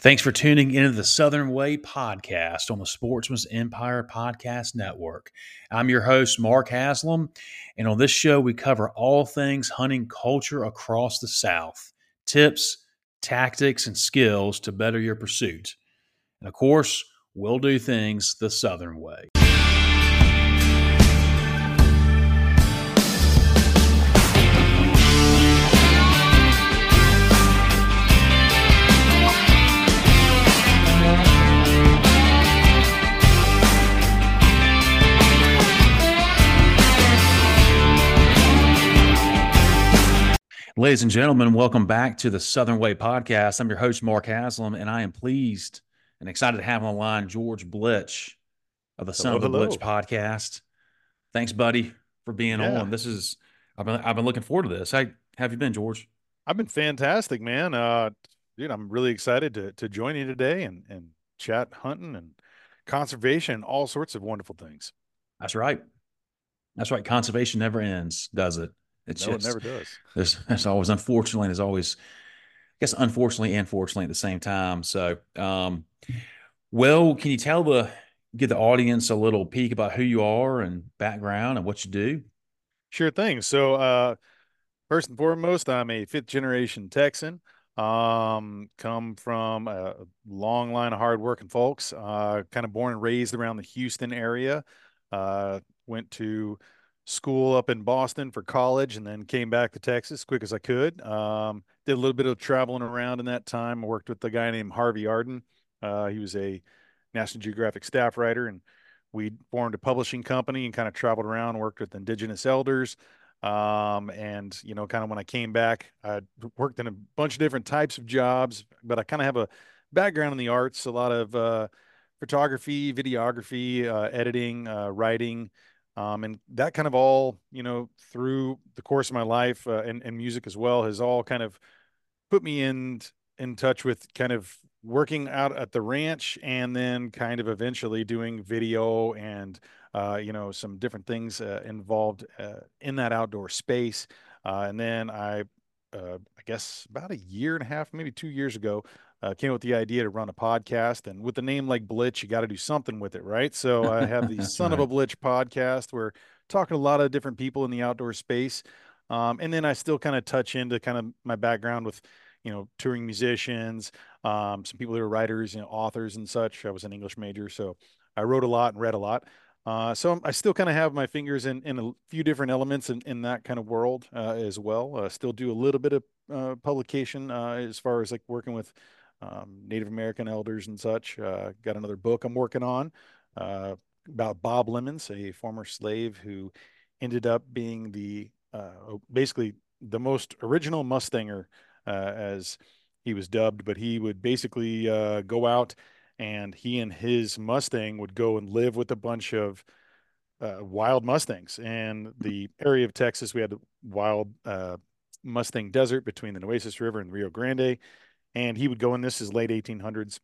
Thanks for tuning into the Southern Way podcast on the Sportsman's Empire Podcast Network. I'm your host, Mark Haslam, and on this show, we cover all things hunting culture across the South tips, tactics, and skills to better your pursuit. And of course, we'll do things the Southern way. Ladies and gentlemen, welcome back to the Southern Way podcast. I'm your host, Mark Haslam, and I am pleased and excited to have on the line George Blitch of the Son of the hello. Blitch podcast. Thanks, buddy, for being Yeah. on. This is I've been I've been looking forward to this. How have you been, George? I've been fantastic, man. Uh, dude, I'm really excited to to join you today and and chat hunting and conservation and all sorts of wonderful things. That's right. That's right. Conservation never ends, does it? It's no, just it never does. there's there's always unfortunately there's always I guess unfortunately and fortunately at the same time. So um well, can you tell the give the audience a little peek about who you are and background and what you do? Sure thing. So, uh, first and foremost, I'm a fifth generation Texan. Um, come from a long line of hardworking folks. Uh, kind of born and raised around the Houston area. Uh, went to school up in Boston for college and then came back to Texas as quick as I could. Um, did a little bit of traveling around in that time. Worked with a guy named Harvey Arden. Uh, he was a National Geographic staff writer and we formed a publishing company and kind of traveled around, worked with indigenous elders. Um, and you know, kind of when I came back, I worked in a bunch of different types of jobs, but I kind of have a background in the arts, a lot of uh, photography, videography, uh, editing, uh, writing, um, and that kind of all, you know, through the course of my life uh, and, and music as well has all kind of put me in in touch with kind of working out at the ranch and then kind of eventually doing video and uh, you know some different things uh, involved uh, in that outdoor space. Uh, and then i uh, i guess about a year and a half maybe two years ago uh, came up with the idea to run a podcast and with a name like Blitch you got to do something with it right? So i have the son of a right. Blitch podcast where talking to a lot of different people in the outdoor space um, and then i still kind of touch into kind of my background with you know touring musicians um, some people who are writers you know authors and such. I was an english major so i wrote a lot and read a lot. Uh, so I'm- i still kind of have my fingers in, in a few different elements in, in that kind of world uh, as well. Uh, still do a little bit of uh, publication uh, as far as like working with um, native american elders and such uh, got another book i'm working on uh, about Bob Lemmons a former slave who ended up being the uh, basically the most original mustanger uh, as he was dubbed, but he would basically uh, go out and he and his Mustang would go and live with a bunch of uh, wild Mustangs. And the area of Texas, we had the wild Mustang desert between the Nueces River and Rio Grande. And he would go in this is late 1800s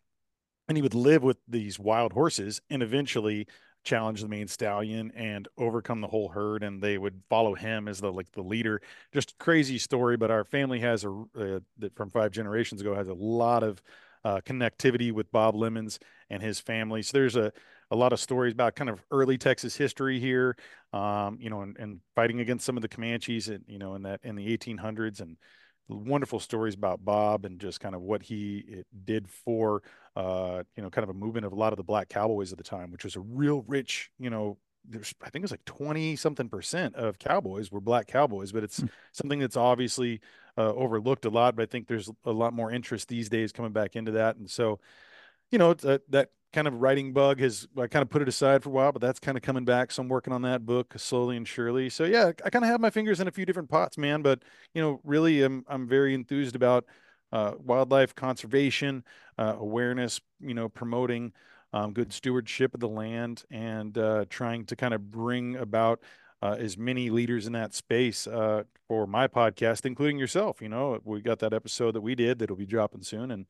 and he would live with these wild horses and eventually challenge the main stallion and overcome the whole herd and they would follow him as the like the leader. Just crazy story but our family has a uh, that from five generations ago has a lot of uh, connectivity with Bob Lemmons and his family. So there's a a lot of stories about kind of early texas history here um, you know and, and fighting against some of the comanches and you know in that in the 1800s and wonderful stories about bob and just kind of what he it did for uh, you know, kind of a movement of a lot of the black cowboys at the time, which was a real rich, you know, there's I think it was like 20 something percent of cowboys were black cowboys, but it's Hmm. something that's obviously uh, overlooked a lot. But I think there's a lot more interest these days coming back into that. And so, you know, it's that kind of writing bug has I kind of put it aside for a while, but that's kind of coming back. So I'm working on that book slowly and surely. So yeah, I kind of have my fingers in a few different pots, man. But you know, really, I'm I'm very enthused about uh, wildlife conservation, uh, awareness, you know, promoting um, good stewardship of the land, and uh, trying to kind of bring about uh, as many leaders in that space uh, for my podcast, including yourself. You know, we got that episode that we did that'll be dropping soon, and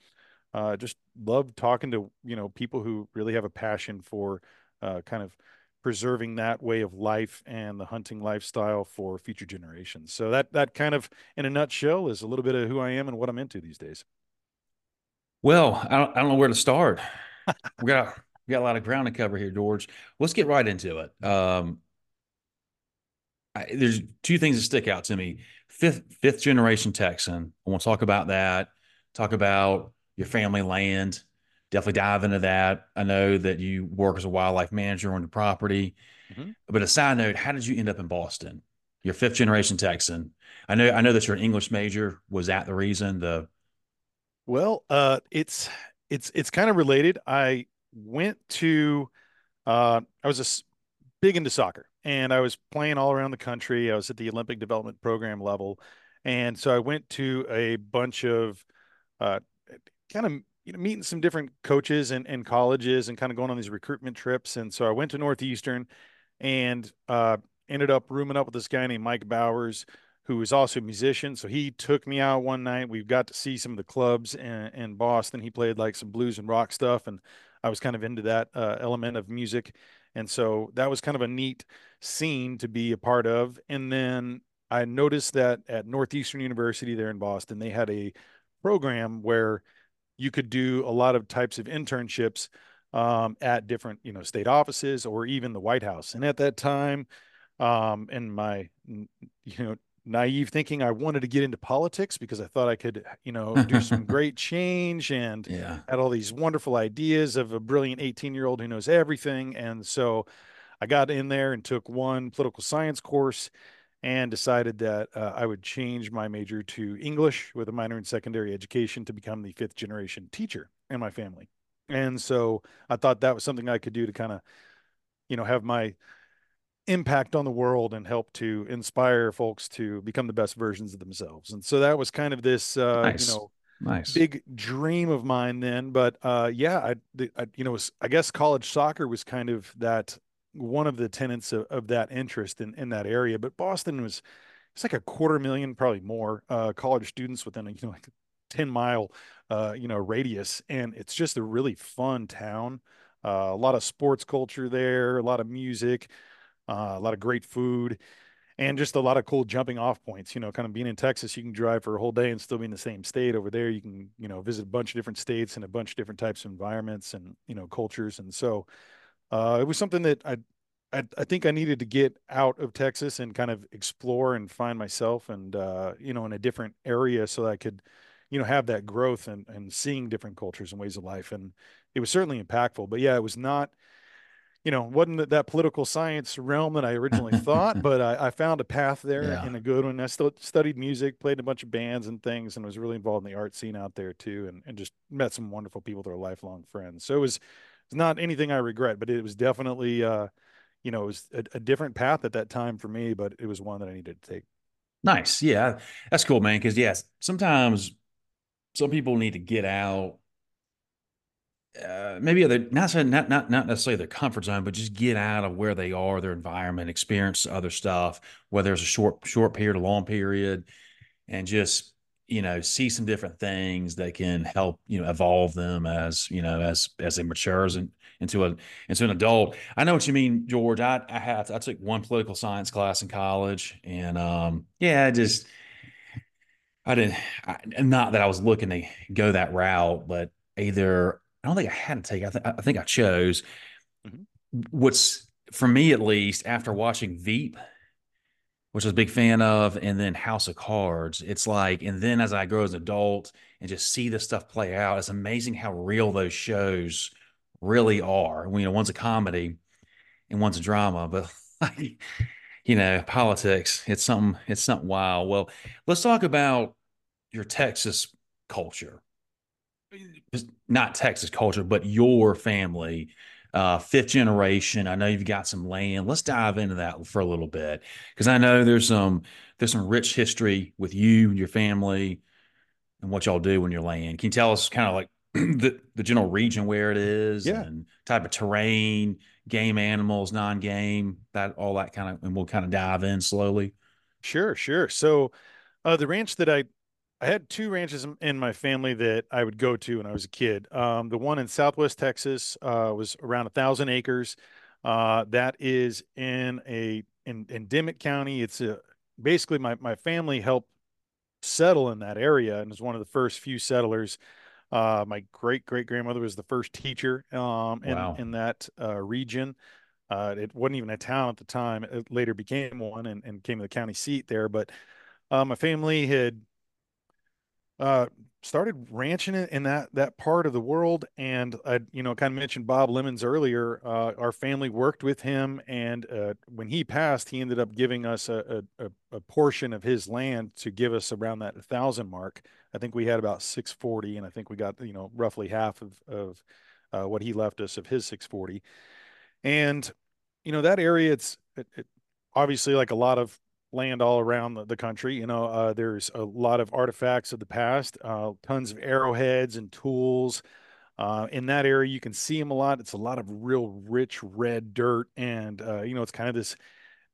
uh, just love talking to you know people who really have a passion for uh, kind of preserving that way of life and the hunting lifestyle for future generations. So that that kind of in a nutshell is a little bit of who I am and what I'm into these days. Well, I don't, I don't know where to start. We got we got a lot of ground to cover here, George. Let's get right into it. Um, I, there's two things that stick out to me. Fifth fifth generation Texan. I want to talk about that. Talk about your family land. Definitely dive into that. I know that you work as a wildlife manager on the property. Mhm. But a side note, how did you end up in Boston? You're fifth generation Texan. I know I know that you're an English major. Was that the reason? The Well, uh, it's it's it's kind of related. I went to uh, I was a big into soccer, and I was playing all around the country. I was at the Olympic development program level, and so I went to a bunch of uh, kind of you know meeting some different coaches and, and colleges and kind of going on these recruitment trips. And so I went to Northeastern and uh, ended up rooming up with this guy named Mike Bowers, who was also a musician. So he took me out one night. We got to see some of the clubs in, in Boston. He played like some blues and rock stuff, and I was kind of into that uh, element of music. And so that was kind of a neat scene to be a part of. And then I noticed that at Northeastern University there in Boston, they had a program where you could do a lot of types of internships um, at different, you know, state offices or even the White House. And at that time, um, in my, you know, naive thinking, I wanted to get into politics because I thought I could, you know, do some great change and yeah. had all these wonderful ideas of a brilliant 18 year old who knows everything. And so I got in there and took one political science course and decided that uh, I would change my major to English with a minor in secondary education to become the fifth generation teacher in my family. And so I thought that was something I could do to kind of, you know, have my impact on the world and help to inspire folks to become the best versions of themselves. And so that was kind of this, uh, you know, Nice. big dream of mine then. But uh, yeah, I, I, you know, was, I guess college soccer was kind of that one of the tenants of, of that interest in, in that area. But Boston was, it's like a quarter million, probably more, uh, college students within a, you know, like 10 mile, uh, you know, radius. And it's just a really fun town. Uh, a lot of sports culture there, a lot of music, uh, a lot of great food and just a lot of cool jumping off points. You know, kind of being in Texas, you can drive for a whole day and still be in the same state. Over there, you can, you know, visit a bunch of different states and a bunch of different types of environments and, you know, cultures. And so uh, it was something that I, I, I think I needed to get out of Texas and kind of explore and find myself and, uh, you know, in a different area so that I could, you know, have that growth and, and seeing different cultures and ways of life. And it was certainly impactful. But yeah, it was not you know, wasn't that, that political science realm that I originally thought, but I, I found a path there Yeah. and a good one. I still studied music, played in a bunch of bands and things, and was really involved in the art scene out there too, and, and just met some wonderful people that are lifelong friends. So it was, it's not anything I regret, but it was definitely, uh, you know, it was a, a different path at that time for me, but it was one that I needed to take. Nice. Yeah. That's cool, man. Because yes, sometimes some people need to get out. Uh, maybe other not not not not necessarily their comfort zone, but just get out of where they are, their environment, experience other stuff, whether it's a short short period, a long period, and just you know see some different things that can help you know evolve them as you know as as they matures and into a into an adult. I know what you mean, George. I I had I took one political science class in college, and um yeah, I just I didn't I, not that I was looking to go that route, but either I don't think I had to take. I, th- I think I chose Mhm. what's for me at least after watching Veep which I was a big fan of, and then House of Cards. It's like, and then as I grow as an adult and just see this stuff play out, it's amazing how real those shows really are. You know, one's a comedy and one's a drama, but like, you know, politics, it's something, it's something wild. Well, let's talk about your Texas culture. Not Texas culture, but your family uh, fifth generation. I know you've got some land. Let's dive into that for a little bit because I know there's some there's some rich history with you and your family and what y'all do when you're land. Can you tell us kind of like the the general region where it is Yeah, and type of terrain, game animals, non-game, that all that kind of, and we'll kind of dive in slowly. sure, sure. So uh, the ranch that I I had two ranches in my family that I would go to when I was a kid. Um, the one in Southwest Texas uh, was around a thousand acres. Uh, that is in a in, in Dimmit County. It's a basically my my family helped settle in that area and was one of the first few settlers. Uh, my great great grandmother was the first teacher um, in Wow. in that uh, region. Uh, it wasn't even a town at the time. It later became one and, and came to the county seat there. But uh, my family had uh, started ranching it in that that part of the world, and I, you know, kind of mentioned Bob Lemmons earlier. Uh, our family worked with him, and uh, when he passed, he ended up giving us a, a, a portion of his land to give us around that thousand mark. I think we had about six forty, and I think we got you know roughly half of of uh, what he left us of his six forty. And you know that area, it's it, it, obviously like a lot of land all around the, the country. You know, uh, there's a lot of artifacts of the past, uh, tons of arrowheads and tools. Uh, in that area, you can see them a lot. It's a lot of real rich red dirt, and uh, you know, it's kind of this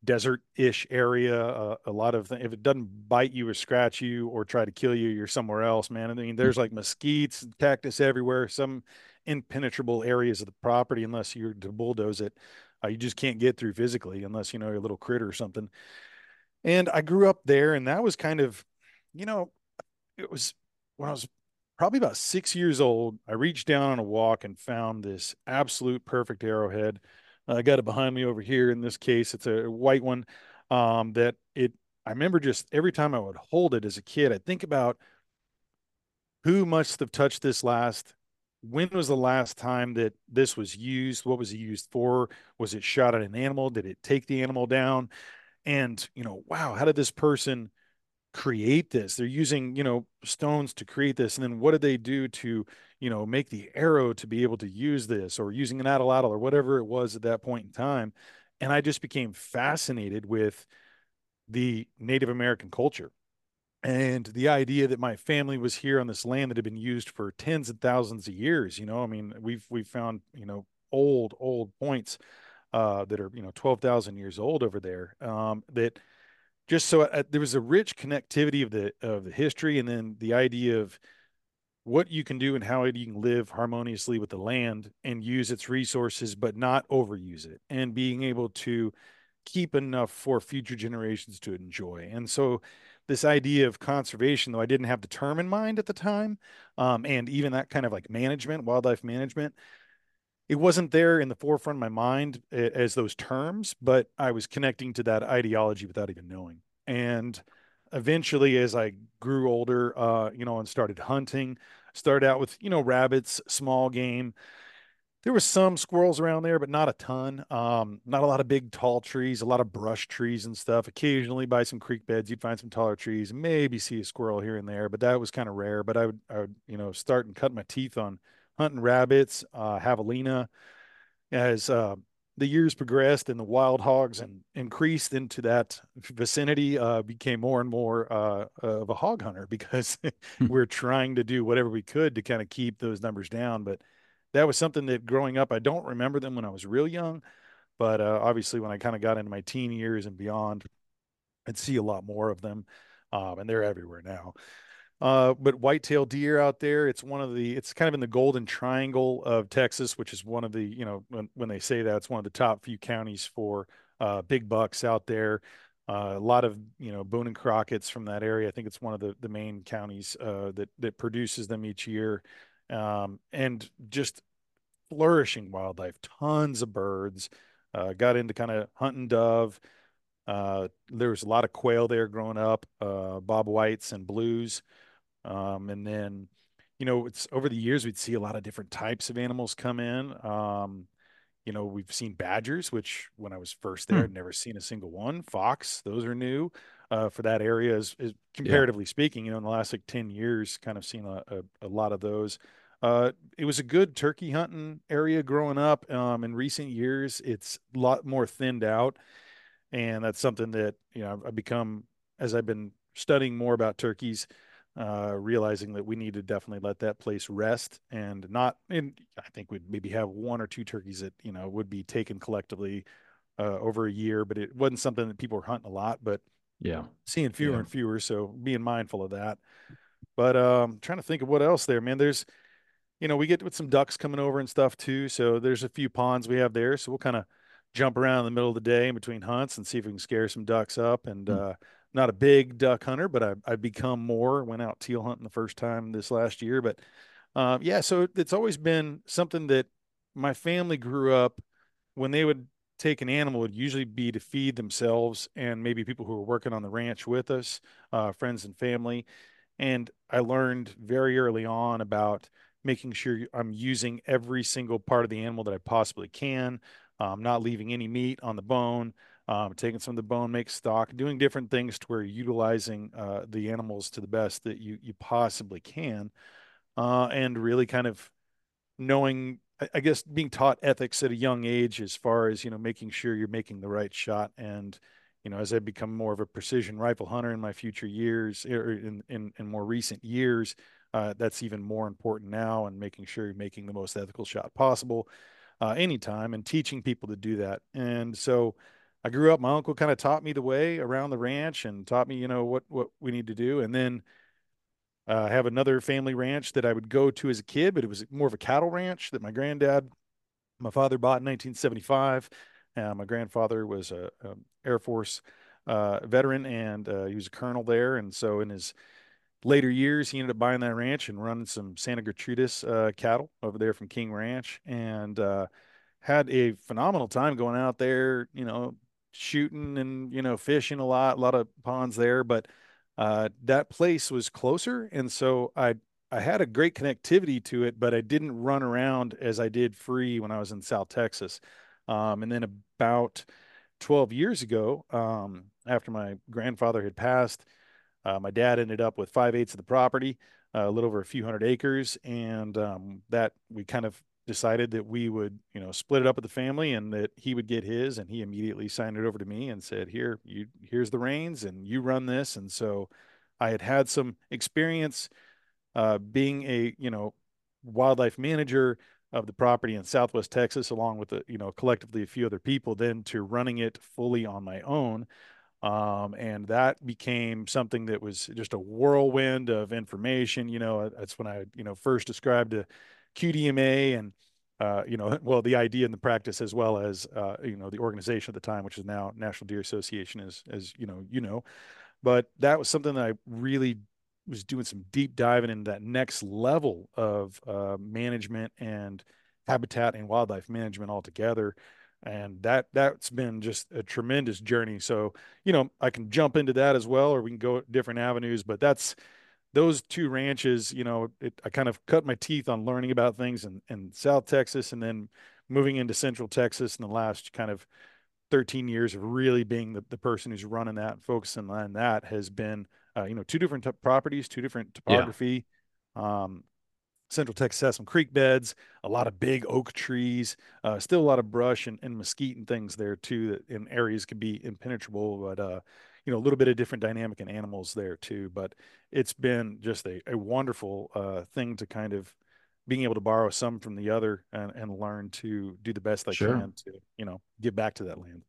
desert-ish area. Uh, a lot of th- if it doesn't bite you or scratch you or try to kill you, you're somewhere else, man. I mean, there's like mesquites, cactus everywhere. Some impenetrable areas of the property, unless you're to bulldoze it, uh, you just can't get through physically, unless you know a little critter or something. And I grew up there, and that was kind of, you know, it was when I was probably about six years old. I reached down on a walk and found this absolute perfect arrowhead. I got it behind me over here. In this case, it's a white one. Um, that it, I remember just every time I would hold it as a kid, I'd think about who must have touched this last. When was the last time that this was used? What was it used for? Was it shot at an animal? Did it take the animal down? And, you know, wow, how did this person create this? They're using, you know, stones to create this. And then what did they do to, you know, make the arrow to be able to use this or using an atlatl or whatever it was at that point in time? And I just became fascinated with the Native American culture and the idea that my family was here on this land that had been used for tens of thousands of years. You know, I mean, we've we've found, you know, old, old points uh, that are you know 12,000 years old over there. Um, that just so uh, there was a rich connectivity of the of the history, and then the idea of what you can do and how you can live harmoniously with the land and use its resources, but not overuse it, and being able to keep enough for future generations to enjoy. And so this idea of conservation, though I didn't have the term in mind at the time, um, and even that kind of like management, wildlife management, it wasn't there in the forefront of my mind as those terms, but I was connecting to that ideology without even knowing. And eventually, as I grew older, uh, you know, and started hunting, started out with, you know, rabbits, small game. There was some squirrels around there, but not a ton. Um, not a lot of big tall trees, a lot of brush trees and stuff. Occasionally by some creek beds, you'd find some taller trees, maybe see a squirrel here and there, but that was kind of rare. But I would, I would, you know, start and cut my teeth on hunting rabbits, uh, javelina. As uh, the years progressed and the wild hogs and increased into that vicinity, uh, became more and more uh, of a hog hunter because Hmm. we're trying to do whatever we could to kind of keep those numbers down. But that was something that growing up, I don't remember them when I was real young, but uh, obviously when I kind of got into my teen years and beyond, I'd see a lot more of them, um, and they're everywhere now. Uh, but whitetail deer out there, it's one of the, it's kind of in the golden triangle of Texas, which is one of the, you know, when, when they say that, it's one of the top few counties for uh, big bucks out there. Uh, a lot of, you know, Boone and Crockett's from that area. I think it's one of the, the main counties uh, that, that produces them each year. Um, and just flourishing wildlife, tons of birds. Uh, got into kind of hunting dove. Uh, there was a lot of quail there growing up, bob whites and blues. Um, and then, you know, it's over the years we'd see a lot of different types of animals come in. Um, you know, we've seen badgers, which when I was first there, Hmm. I'd never seen a single one. Fox, those are new uh, for that area, is, is Yeah. comparatively speaking. You know, in the last like ten years, kind of seen a, a, a lot of those. Uh, it was a good turkey hunting area growing up. Um, in recent years, it's a lot more thinned out, and that's something that you know I've become as I've been studying more about turkeys uh, realizing that we need to definitely let that place rest and not, and I think we'd maybe have one or two turkeys that, you know, would be taken collectively uh, over a year, but it wasn't something that people were hunting a lot, but Yeah. seeing fewer Yeah. and fewer. So being mindful of that. But um, trying to think of what else there, man. There's, you know, we get with some ducks coming over and stuff too. So there's a few ponds we have there. So we'll kind of jump around in the middle of the day in between hunts and see if we can scare some ducks up. And Hmm. uh, not a big duck hunter, but I, I've become more. Went out teal hunting the first time this last year, but Um, yeah, so it's always been something that my family grew up when they would take an animal would usually be to feed themselves and maybe people who were working on the ranch with us, uh, friends and family. And I learned very early on about making sure I'm using every single part of the animal that I possibly can, um, not leaving any meat on the bone, um, taking some of the bone, make stock, doing different things to where utilizing uh, the animals to the best that you you possibly can, uh, and really kind of knowing I guess being taught ethics at a young age as far as you know making sure you're making the right shot. And you know as I become more of a precision rifle hunter in my future years or in in, in more recent years uh, that's even more important now and making sure you're making the most ethical shot possible uh, anytime and teaching people to do that. And so I grew up my uncle kind of taught me the way around the ranch and taught me you know what what we need to do and then uh, I have another family ranch that I would go to as a kid, but it was more of a cattle ranch that my granddad, my father bought in 1975. Uh, my grandfather was a, a Air Force uh, veteran and uh, he was a colonel there. And so in his later years, he ended up buying that ranch and running some Santa Gertrudis uh, cattle over there from King Ranch and uh, had a phenomenal time going out there, you know, shooting and, you know, fishing a lot, a lot of ponds there. But uh, that place was closer, and so I I had a great connectivity to it, but I didn't run around as I did free when I was in South Texas. Um, and then about 12 years ago, um, after my grandfather had passed, uh, my dad ended up with five eighths of the property, uh, a little over a few hundred acres, and um, that we kind of decided that we would, you know, split it up with the family and that he would get his and he immediately signed it over to me and said, "Here, you here's the reins and you run this." And so I had had some experience uh, being a, you know, wildlife manager of the property in Southwest Texas along with the, you know, collectively a few other people then to running it fully on my own. Um, and that became something that was just a whirlwind of information. You know, that's when I, you know, first described to QDMA and uh, you know, well, the idea and the practice as well as uh, you know the organization at the time, which is now National Deer Association, as as you know, you know. But that was something that I really was doing some deep diving into that next level of uh, management and habitat and wildlife management altogether and that that's been just a tremendous journey so you know i can jump into that as well or we can go different avenues but that's those two ranches, you know, it, I kind of cut my teeth on learning about things in, in South Texas and then moving into Central Texas in the last kind of 13 years of really being the, the person who's running that and focusing on that has been, uh, you know, two different properties, two different topography. Yeah. Um, Central Texas has some creek beds, a lot of big oak trees, uh, still a lot of brush and, and mesquite and things there too that in areas can be impenetrable. But uh, you know, a little bit of different dynamic and animals there too. But it's been just a, a wonderful uh, thing to kind of being able to borrow some from the other and, and learn to do the best I sure. can to, you know, give back to that land.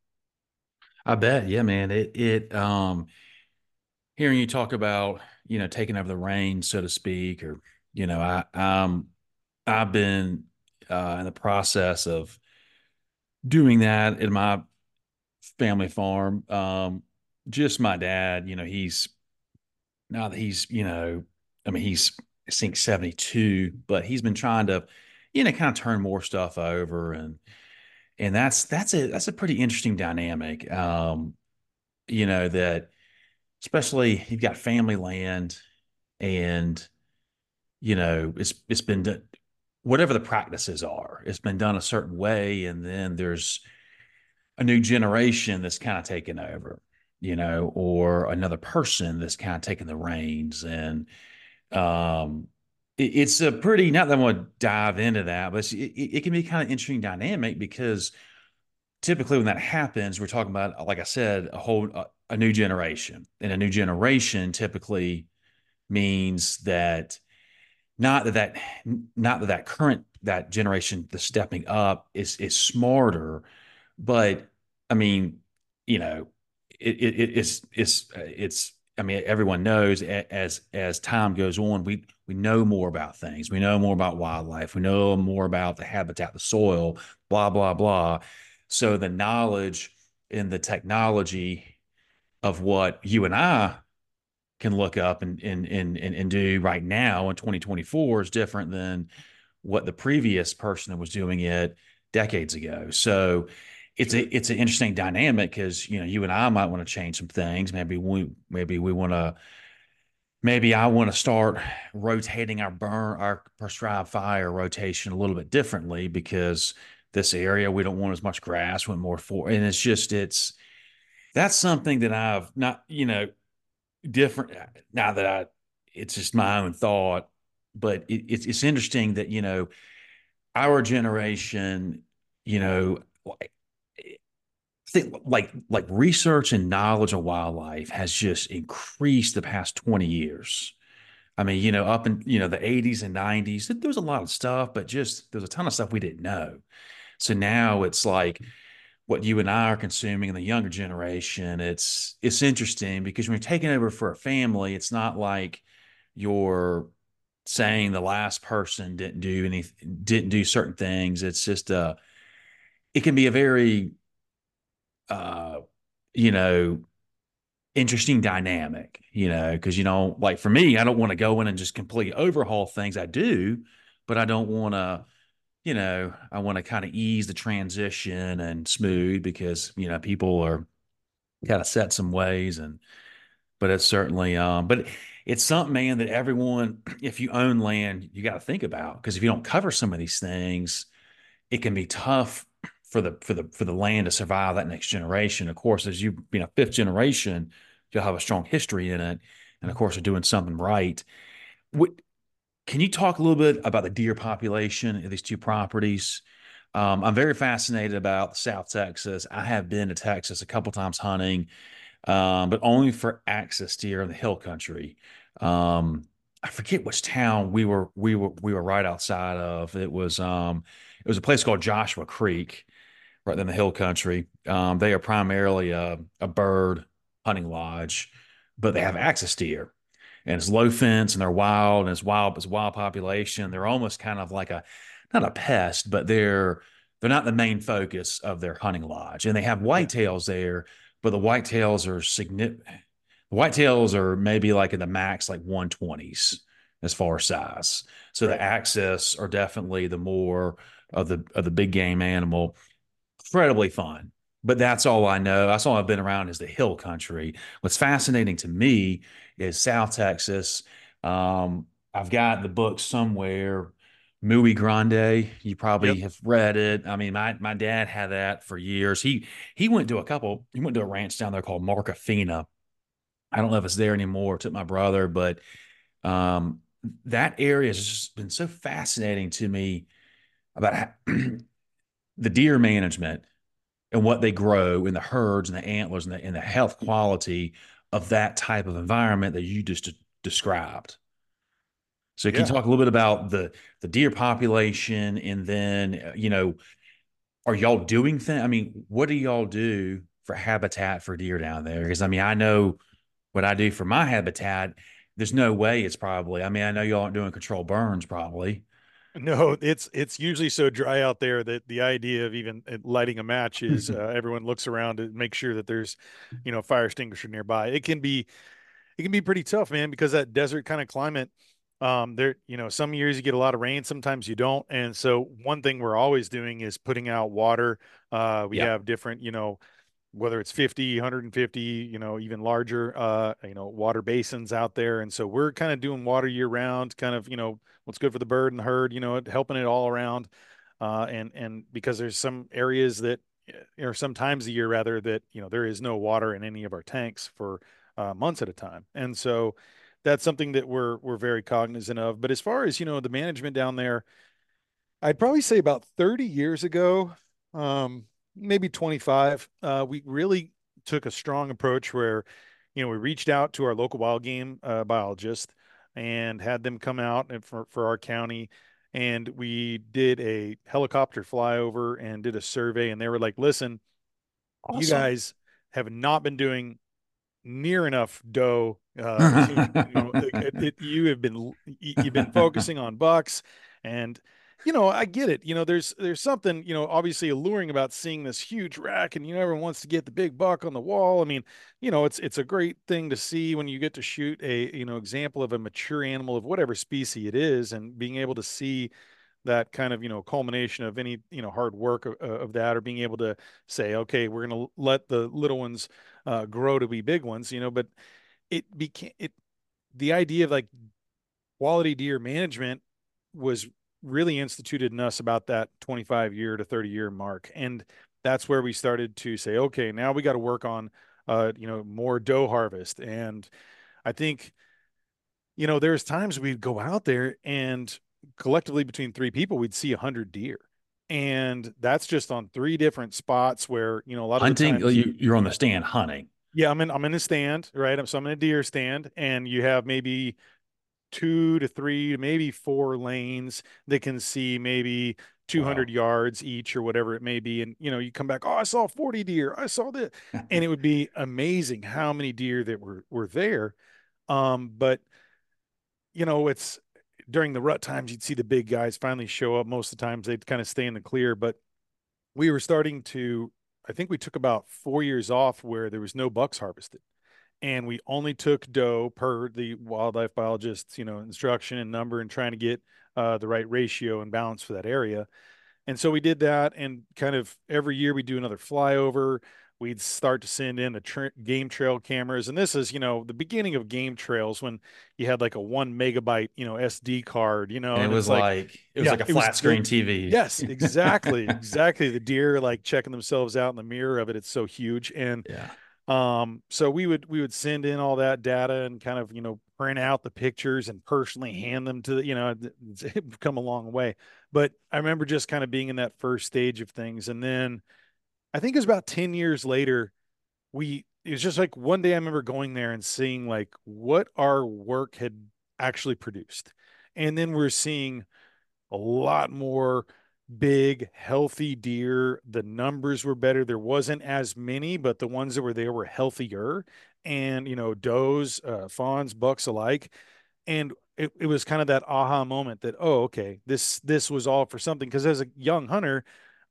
I bet. Yeah, man. It, it, um, hearing you talk about, you know, taking over the reins, so to speak, or, you know, I, um, I've been, uh, in the process of doing that in my family farm. Um, just my dad, you know, he's now that he's, you know, I mean, he's I think 72, but he's been trying to, you know, kind of turn more stuff over and and that's that's a that's a pretty interesting dynamic. Um, you know, that especially you've got family land and you know, it's it's been done whatever the practices are, it's been done a certain way, and then there's a new generation that's kind of taken over you know, or another person that's kind of taking the reins. And um, it, it's a pretty, not that I want to dive into that, but it, it can be kind of interesting dynamic because typically when that happens, we're talking about, like I said, a whole, a, a new generation. And a new generation typically means that not that that not that that current that generation the stepping up is is smarter but i mean you know it, it, it's it's it's I mean, everyone knows as as time goes on, we we know more about things. We know more about wildlife. We know more about the habitat, the soil, blah blah blah. So the knowledge and the technology of what you and I can look up and and and and, do right now in 2024 is different than what the previous person was doing it decades ago. So it's a it's an interesting dynamic because you know you and I might want to change some things. Maybe we maybe we want to maybe I want to start rotating our burn our prescribed fire rotation a little bit differently because this area we don't want as much grass, want more for, and it's just it's that's something that I've not you know different now that I it's just my own thought, but it, it's it's interesting that you know our generation, you know think like like research and knowledge of wildlife has just increased the past 20 years. I mean, you know, up in you know the 80s and 90s, there was a lot of stuff, but just there's a ton of stuff we didn't know. So now mm-hmm. it's like what you and I are consuming in the younger generation. It's it's interesting because when you're taking over for a family, it's not like you're saying the last person didn't do any didn't do certain things. It's just a it can be a very uh, you know, interesting dynamic, you know, because, you know, like for me, I don't want to go in and just completely overhaul things. I do, but I don't want to, you know, I want to kind of ease the transition and smooth because, you know, people are kind of set some ways and, but it's certainly, um, but it's something, man, that everyone, if you own land, you got to think about because if you don't cover some of these things, it can be tough for the for the for the land to survive that next generation. Of course, as you you know fifth generation, you'll have a strong history in it, and of course, you're doing something right. What, can you talk a little bit about the deer population of these two properties? Um, I'm very fascinated about South Texas. I have been to Texas a couple times hunting, um, but only for axis deer in the hill country. Um, I forget which town we were we were we were right outside of. It was um, it was a place called Joshua Creek, right in the hill country. Um, they are primarily a, a, bird hunting lodge, but they have axis deer. And it's low fence and they're wild and it's wild, it's wild population. They're almost kind of like a not a pest, but they're they're not the main focus of their hunting lodge. And they have whitetails there, but the whitetails are significant. The whitetails are maybe like in the max like 120s as far as size. So right. the axis are definitely the more of the of the big game animal incredibly fun. But that's all I know. That's all I've been around is the hill country. What's fascinating to me is South Texas. Um, I've got the book somewhere, Muy Grande. You probably yep. have read it. I mean, my my dad had that for years. He he went to a couple. He went to a ranch down there called Marca Fina. I don't know if it's there anymore. It took my brother, but um, that area has just been so fascinating to me about how, the deer management and what they grow in the herds and the antlers and the, and the health quality of that type of environment that you just described. So you can yeah. you talk a little bit about the the deer population and then uh, you know are y'all doing things? I mean, what do y'all do for habitat for deer down there? Because I mean, I know what I do for my habitat. There's no way it's probably. I mean, I know y'all aren't doing control burns probably. No, it's it's usually so dry out there that the idea of even uh, lighting a match is uh, everyone looks around to make sure that there's, you know, fire extinguisher nearby. It can be, it can be pretty tough, man, because that desert kind of climate. Um, there, you know, some years you get a lot of rain, sometimes you don't, and so one thing we're always doing is putting out water. Uh, we yeah. have different, you know, whether it's 50 150 you know even larger uh you know water basins out there. And so we're kind of doing water year round kind of you know what's good for the bird and the herd you know helping it all around. Uh and and because there's some areas that or some times a year rather that you know there is no water in any of our tanks for uh, months at a time. And so that's something that we're we're very cognizant of. But as far as you know the management down there i'd probably say about 30 years ago um maybe 25, uh, we really took a strong approach where, you know, we reached out to our local wild game uh, biologist and had them come out for, for our county. And we did a helicopter flyover and did a survey. And they were like, listen, awesome. you guys have not been doing near enough doe. Uh, you, know, it, it, you have been you've been focusing on bucks, and you know, I get it. You know, there's there's something, you know, obviously alluring about seeing this huge rack and you know everyone wants to get the big buck on the wall. I mean, you know, it's it's a great thing to see when you get to shoot a, you know, example of a mature animal of whatever species it is and being able to see that kind of, you know, culmination of any, you know, hard work of, of that or being able to say, okay, we're going to let the little ones uh, grow to be big ones, you know, but it became it the idea of like quality deer management was really instituted in us about that 25 year to 30 year mark. And that's where we started to say, okay, now we got to work on, uh, you know, more doe harvest. And I think, you know, there's times we'd go out there and collectively between three people, we'd see a hundred deer. And that's just on three different spots where, you know, a lot of hunting, you, you're on the stand hunting. Yeah. I'm in, I'm in a stand, right? So I'm in a deer stand and you have maybe two to three, maybe four lanes that can see maybe 200 wow. yards each or whatever it may be. And, you know, you come back, oh, I saw 40 deer. I saw that. and it would be amazing how many deer that were, were there. Um, but, you know, it's during the rut times, you'd see the big guys finally show up. Most of the times they'd kind of stay in the clear, but we were starting to, I think we took about four years off where there was no bucks harvested and we only took doe per the wildlife biologist's you know instruction and number and trying to get uh, the right ratio and balance for that area. And so we did that and kind of every year we do another flyover. We'd start to send in the tra- game trail cameras. And this is you know the beginning of game trails when you had like a one megabyte you know sd card you know and, and it was like, like, it was yeah, like a flat screen tv yes exactly exactly. The deer like checking themselves out in the mirror of it it's so huge. And yeah um, so we would we would send in all that data and kind of you know print out the pictures and personally hand them to the you know it's come a long way. But I remember just kind of being in that first stage of things, and then I think it was about ten years later, we it was just like one day I remember going there and seeing like what our work had actually produced, and then we're seeing a lot more big, healthy deer. The numbers were better. There wasn't as many, but the ones that were there were healthier. And, you know, does, uh, fawns, bucks alike. And it, it was kind of that aha moment that, oh, okay, this this was all for something. Because as a young hunter,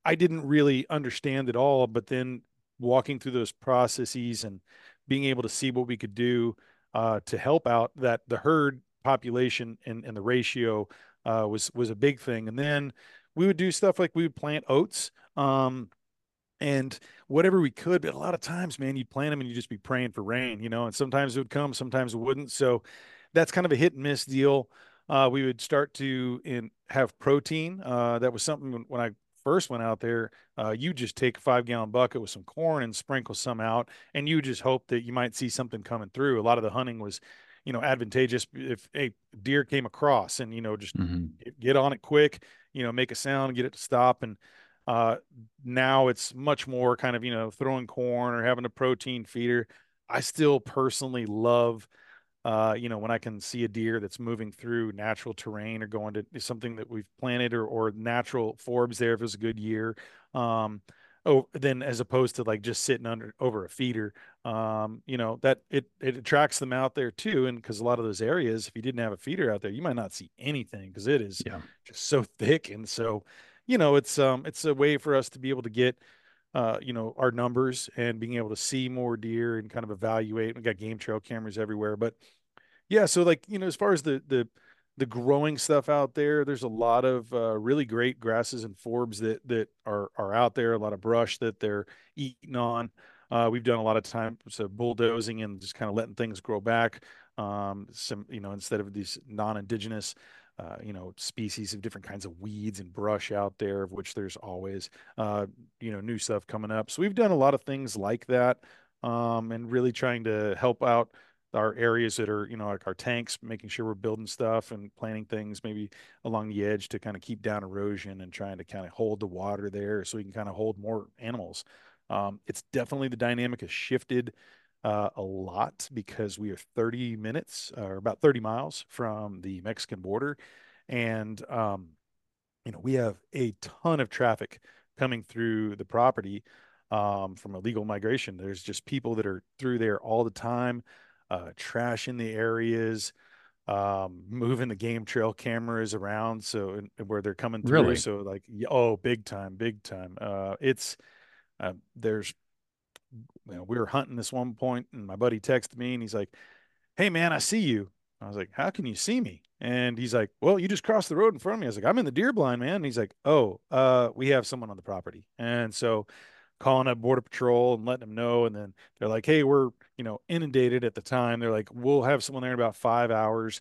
I didn't really understand it all. But then walking through those processes and being able to see what we could do uh, to help out that the herd population and, and the ratio uh, was was a big thing. And then we would do stuff like we would plant oats um, and whatever we could. But a lot of times, man, you'd plant them and you'd just be praying for rain, you know, and sometimes it would come, sometimes it wouldn't. So that's kind of a hit and miss deal. Uh, we would start to in, have protein. Uh, that was something when, I first went out there, uh, you just take a five gallon bucket with some corn and sprinkle some out, and you just hope that you might see something coming through. A lot of the hunting was, you know, advantageous if a deer came across and, you know, just mm-hmm. get on it quick, you know, make a sound, get it to stop. And uh, now it's much more kind of, you know, throwing corn or having a protein feeder. I still personally love, uh, you know, when I can see a deer that's moving through natural terrain or going to something that we've planted or, or natural forbs there if it's a good year. Um, oh, then as opposed to like just sitting under over a feeder, um, you know, that it, it attracts them out there too. And cause a lot of those areas, if you didn't have a feeder out there, you might not see anything because it is yeah. just so thick. And so, you know, it's, um, it's a way for us to be able to get, uh, you know, our numbers and being able to see more deer and kind of evaluate. We got game trail cameras everywhere, but yeah. So like, you know, as far as the, the, the growing stuff out there. There's a lot of uh, really great grasses and forbs that that are are out there. A lot of brush that they're eating on. Uh, we've done a lot of time so bulldozing and just kind of letting things grow back. Um, some you know instead of these non-indigenous. Uh, you know, species of different kinds of weeds and brush out there, of which there's always, uh, you know, new stuff coming up. So we've done a lot of things like that, um, and really trying to help out our areas that are you know like our tanks making sure we're building stuff and planting things maybe along the edge to kind of keep down erosion and trying to kind of hold the water there so we can kind of hold more animals. Um, it's definitely the dynamic has shifted uh, a lot because we are 30 minutes or about 30 miles from the mexican border and um, you know we have a ton of traffic coming through the property um, from illegal migration. There's just people that are through there all the time uh, trash in the areas. um, moving the game trail cameras around so where they're coming through. Really? So like, oh, big time, big time. Uh, it's uh, there's you know, we were hunting this one point and my buddy texted me and he's like, Hey man, I see you. I was like, How can you see me? And he's like, Well, you just crossed the road in front of me. I was like, I'm in the deer blind, man. And he's like, Oh, uh, we have someone on the property. And so calling up border patrol and letting them know. And then they're like, Hey, we're, you know, inundated at the time. They're like, We'll have someone there in about five hours.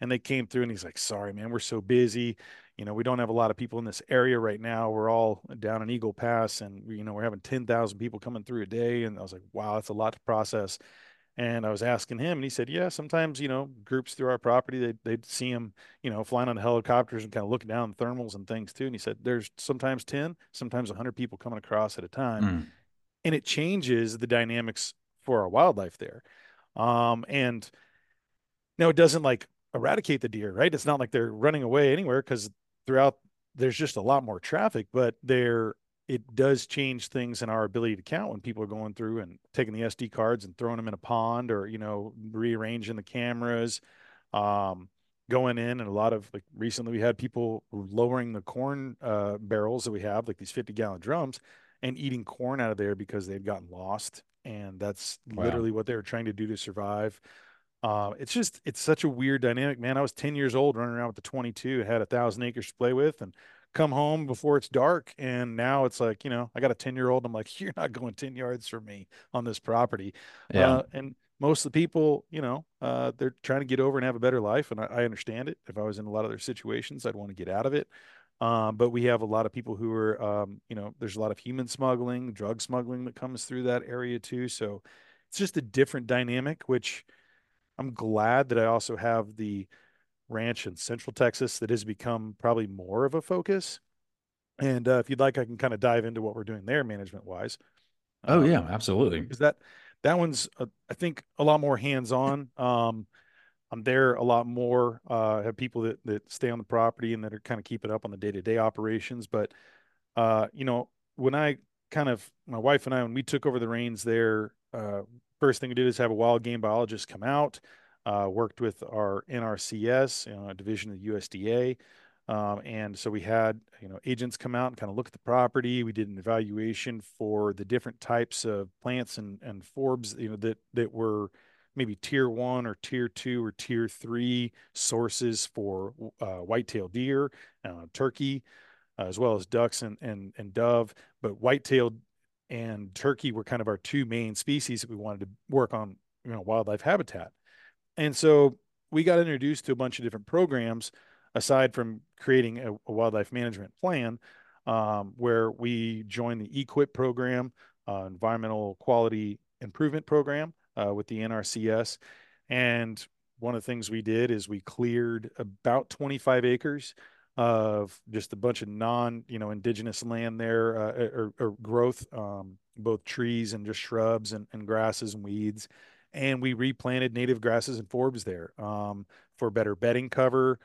And they came through and he's like, Sorry, man, we're so busy you know, we don't have a lot of people in this area right now. We're all down in Eagle Pass and, you know, we're having 10,000 people coming through a day. And I was like, wow, that's a lot to process. And I was asking him, and he said, yeah, sometimes, you know, groups through our property, they, they'd see him, you know, flying on the helicopters and kind of looking down thermals and things too. And he said, there's sometimes 10, sometimes 100 people coming across at a time. Mm. And it changes the dynamics for our wildlife there. Um, and now it doesn't like eradicate the deer, right? It's not like they're running away anywhere because throughout there's just a lot more traffic, but there it does change things in our ability to count when people are going through and taking the SD cards and throwing them in a pond or you know rearranging the cameras, um, going in and a lot of like recently we had people lowering the corn uh, barrels that we have like these 50 gallon drums and eating corn out of there because they'd gotten lost and that's wow. literally what they were trying to do to survive. Uh, it's just it's such a weird dynamic, man. I was 10 years old running around with the 22, had a thousand acres to play with, and come home before it's dark. And now it's like, you know, I got a 10 year old. I'm like, you're not going 10 yards from me on this property. Yeah. Uh, and most of the people, you know, uh, they're trying to get over and have a better life. And I, I, understand it. If I was in a lot of their situations, I'd want to get out of it. Um, but we have a lot of people who are, um, you know, there's a lot of human smuggling, drug smuggling that comes through that area too. So it's just a different dynamic, which, I'm glad that I also have the ranch in Central Texas that has become probably more of a focus. And uh, if you'd like, I can kind of dive into what we're doing there, management wise. Oh um, yeah, absolutely. Because that that one's uh, I think a lot more hands on. Um, I'm there a lot more. Uh, have people that that stay on the property and that are kind of keeping up on the day to day operations. But uh, you know, when I kind of my wife and I when we took over the reins there, uh, first thing we did is have a wild game biologist come out. Uh, worked with our NRCS, you know, a division of the USDA, um, and so we had you know agents come out and kind of look at the property. We did an evaluation for the different types of plants and and forbs, you know, that that were maybe tier one or tier two or tier three sources for uh, white-tailed deer, uh, turkey, uh, as well as ducks and and and dove. But white-tailed and turkey were kind of our two main species that we wanted to work on, you know, wildlife habitat. And so we got introduced to a bunch of different programs aside from creating a, a wildlife management plan, um, where we joined the EQIP program, uh, Environmental Quality Improvement Program, uh, with the NRCS. And one of the things we did is we cleared about 25 acres of just a bunch of non, you know, indigenous land there uh, or, or, growth, um, both trees and just shrubs and, and, grasses and weeds. And we replanted native grasses and forbs there um, for better bedding cover,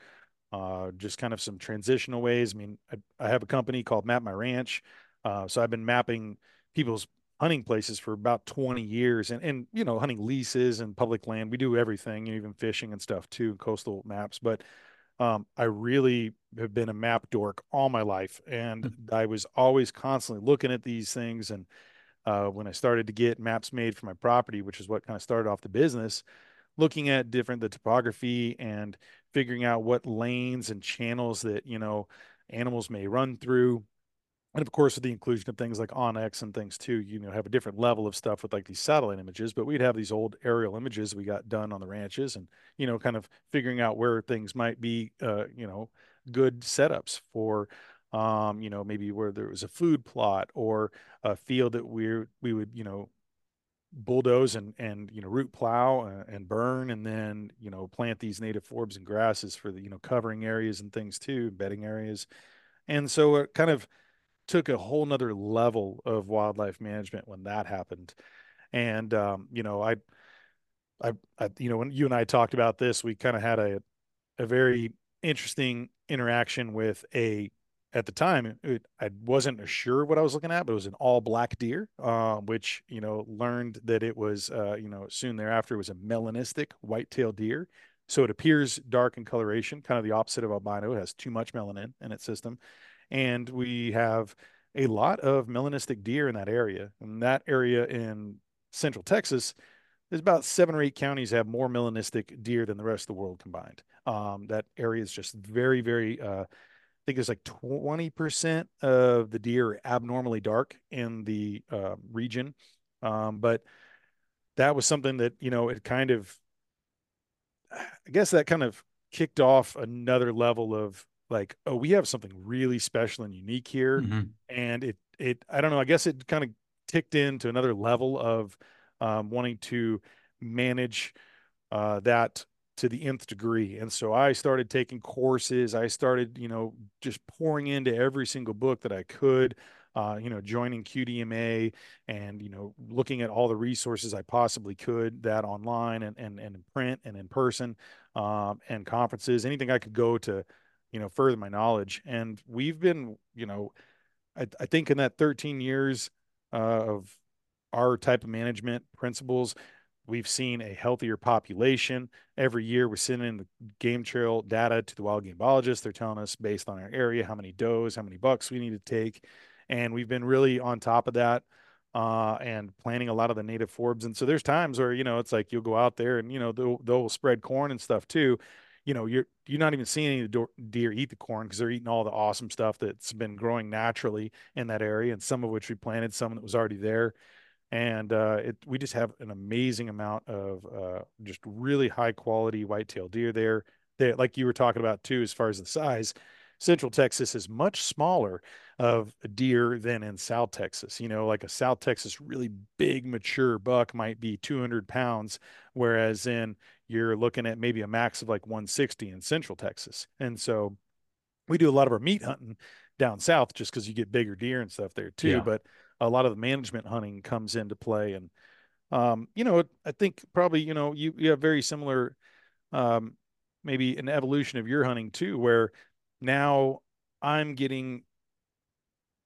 uh, just kind of some transitional ways. I mean, I, I have a company called Map My Ranch. Uh, so I've been mapping people's hunting places for about 20 years and, and, you know, hunting leases and public land. We do everything, and even fishing and stuff too, coastal maps. But um, I really have been a map dork all my life, and. I was always constantly looking at these things. And uh, when I started to get maps made for my property, which is what kind of started off the business, looking at different the topography and figuring out what lanes and channels that you know animals may run through. And of course with the inclusion of things like onX and things too you know have a different level of stuff with like these satellite images but we'd have these old aerial images we got done on the ranches and you know kind of figuring out where things might be uh, you know good setups for um, you know maybe where there was a food plot or a field that we we would you know bulldoze and and you know root plow and, burn and then you know plant these native forbs and grasses for the you know covering areas and things too bedding areas and so it kind of took a whole nother level of wildlife management when that happened. And, um, you know, I, I, I, you know, when you and I talked about this, we kind of had a, a very interesting interaction with a, at the time, it, I wasn't sure what I was looking at, but it was an all black deer, uh, which, you know, learned that it was, uh, you know, soon thereafter it was a melanistic white-tailed deer. So it appears dark in coloration, kind of the opposite of albino. It has too much melanin in its system. And we have a lot of melanistic deer in that area. And that area in central Texas, there's about seven or eight counties have more melanistic deer than the rest of the world combined. Um, that area is just very, very, uh, think it's like 20% of the deer are abnormally dark in the uh, region. Um, but that was something that, you know, it kind of, I guess that kind of kicked off another level of like, oh, we have something really special and unique here. Mm-hmm. And it, it, I don't know, I guess it kind of ticked into another level of um, wanting to manage uh, that to the nth degree. And so I started taking courses. I started, you know, just pouring into every single book that I could. Uh, you know, joining QDMA and you know, looking at all the resources I possibly could, that online and and, and in print and in person, um, and conferences, anything I could go to, you know, further my knowledge. And we've been, you know, I, I think in that 13 years uh, of our type of management principles, We've seen a healthier population. Every year, we're sending the game trail data to the wild game biologists. They're telling us based on our area how many does, how many bucks we need to take. And we've been really on top of that uh, and planting a lot of the native forbs. And so there's times where, you know, it's like you'll go out there and, you know, they'll, they'll spread corn and stuff too. You know, you're you're not even seeing any of the deer eat the corn because they're eating all the awesome stuff that's been growing naturally in that area, and some of which we planted, some that was already there and uh, it, we just have an amazing amount of uh, just really high quality whitetail deer there. They, like you were talking about too, as far as the size, Central Texas is much smaller of a deer than in South Texas. You know, like a South Texas really big mature buck might be 200 pounds, whereas in you're looking at maybe a max of like 160 in Central Texas. And so we do a lot of our meat hunting down south just because you get bigger deer and stuff there too. Yeah. But a lot of the management hunting comes into play. And, um, you know, I think probably, you know, you, you have very similar, um, maybe an evolution of your hunting too, where now I'm getting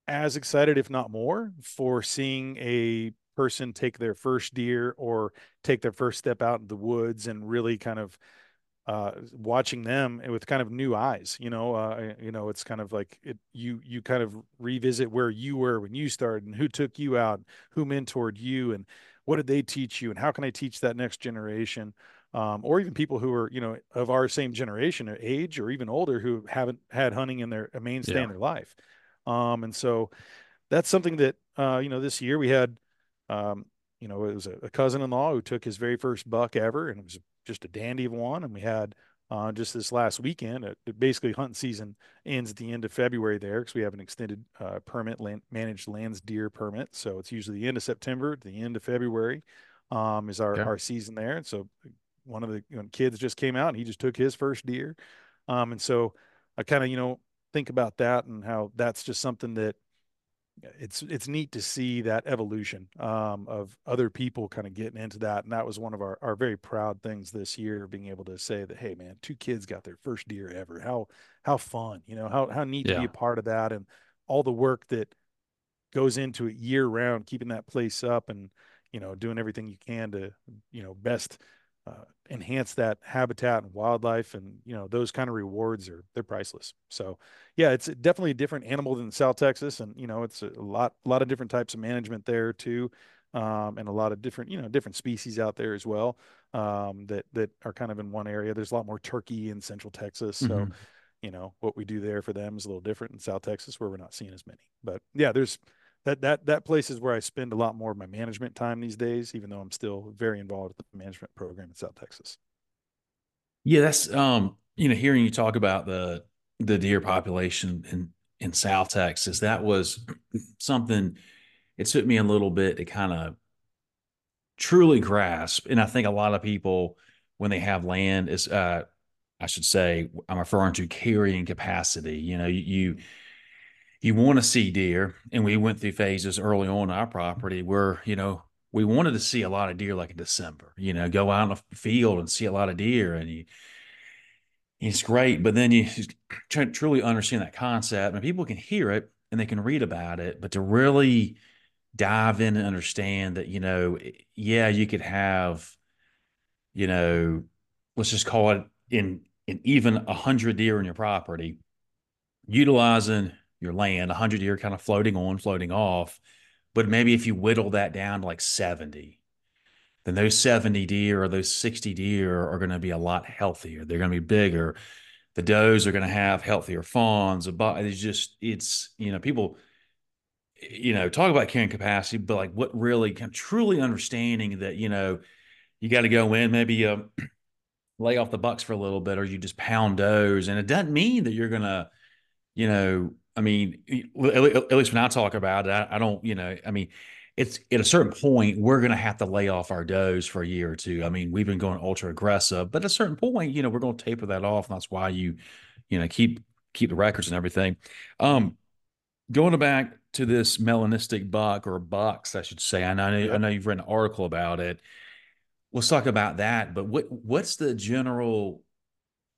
as excited, if not more, for seeing a person take their first deer or take their first step out in the woods and really kind of uh, watching them with kind of new eyes. You know, uh, you know, it's kind of like it. You you kind of revisit where you were when you started, and who took you out, who mentored you, and what did they teach you, and how can I teach that next generation, um, or even people who are you know of our same generation, or age, or even older, who haven't had hunting in their a mainstay yeah. in their life. Um, and so that's something that uh, you know this year we had. Um, you know, it was a, a cousin-in-law who took his very first buck ever, and it was just a dandy of one. And we had uh, just this last weekend, uh, basically hunting season ends at the end of February there because we have an extended uh, permit, land, managed lands deer permit. So it's usually the end of September to the end of February um, is our, okay. our season there. And so one of the you know, kids just came out and he just took his first deer. Um, and so I kind of, you know, think about that and how that's just something that it's it's neat to see that evolution um, of other people kind of getting into that, and that was one of our our very proud things this year, being able to say that, hey, man, two kids got their first deer ever. How how fun, you know, how how neat yeah. to be a part of that, and all the work that goes into it year round, keeping that place up, and you know, doing everything you can to you know best uh, enhance that habitat and wildlife and you know those kind of rewards are they're priceless. So yeah it's definitely a different animal than south texas and you know it's a lot a lot of different types of management there too um, and a lot of different you know different species out there as well um, that that are kind of in one area. There's a lot more turkey in central texas so mm-hmm. you know what we do there for them is a little different. In south texas where we're not seeing as many. But yeah there's that that that place is where I spend a lot more of my management time these days, even though I'm still very involved with the management program in South Texas. Yeah, that's um, you know, hearing you talk about the the deer population in in South Texas, that was something it took me a little bit to kind of truly grasp. And I think a lot of people when they have land is uh I should say I'm referring to carrying capacity. You know, you, you you want to see deer. And we went through phases early on our property where, you know, we wanted to see a lot of deer like in December, you know, go out in the field and see a lot of deer and you, it's great. But then you try truly understand that concept and people can hear it and they can read about it, but to really dive in and understand that, you know, eh, yeah, you could have, you know, let's just call it in in even a hundred deer in your property, utilizing your land, a hundred deer kind of floating on, floating off. But maybe if you whittle that down to like 70, then those 70 deer or those 60 deer are going to be a lot healthier. They're going to be bigger. The does are going to have healthier fawns. It's just, it's, you know, people, you know, talk about carrying capacity, but like what really kind of truly understanding that, you know, you got to go in, maybe uh, lay off the bucks for a little bit, or you just pound does. And it doesn't mean that you're going to, you know, I mean, at least when I talk about it, I, I don't, you know, I mean, it's at a certain point we're going to have to lay off our does for a year or two. I mean, we've been going ultra aggressive, but at a certain point, you know, we're going to taper that off, and that's why you, you know, keep keep the records and everything. Um, going back to this melanistic buck or bucks, I should say. I know I know you've read an article about it. Let's talk about that. But what what's the general?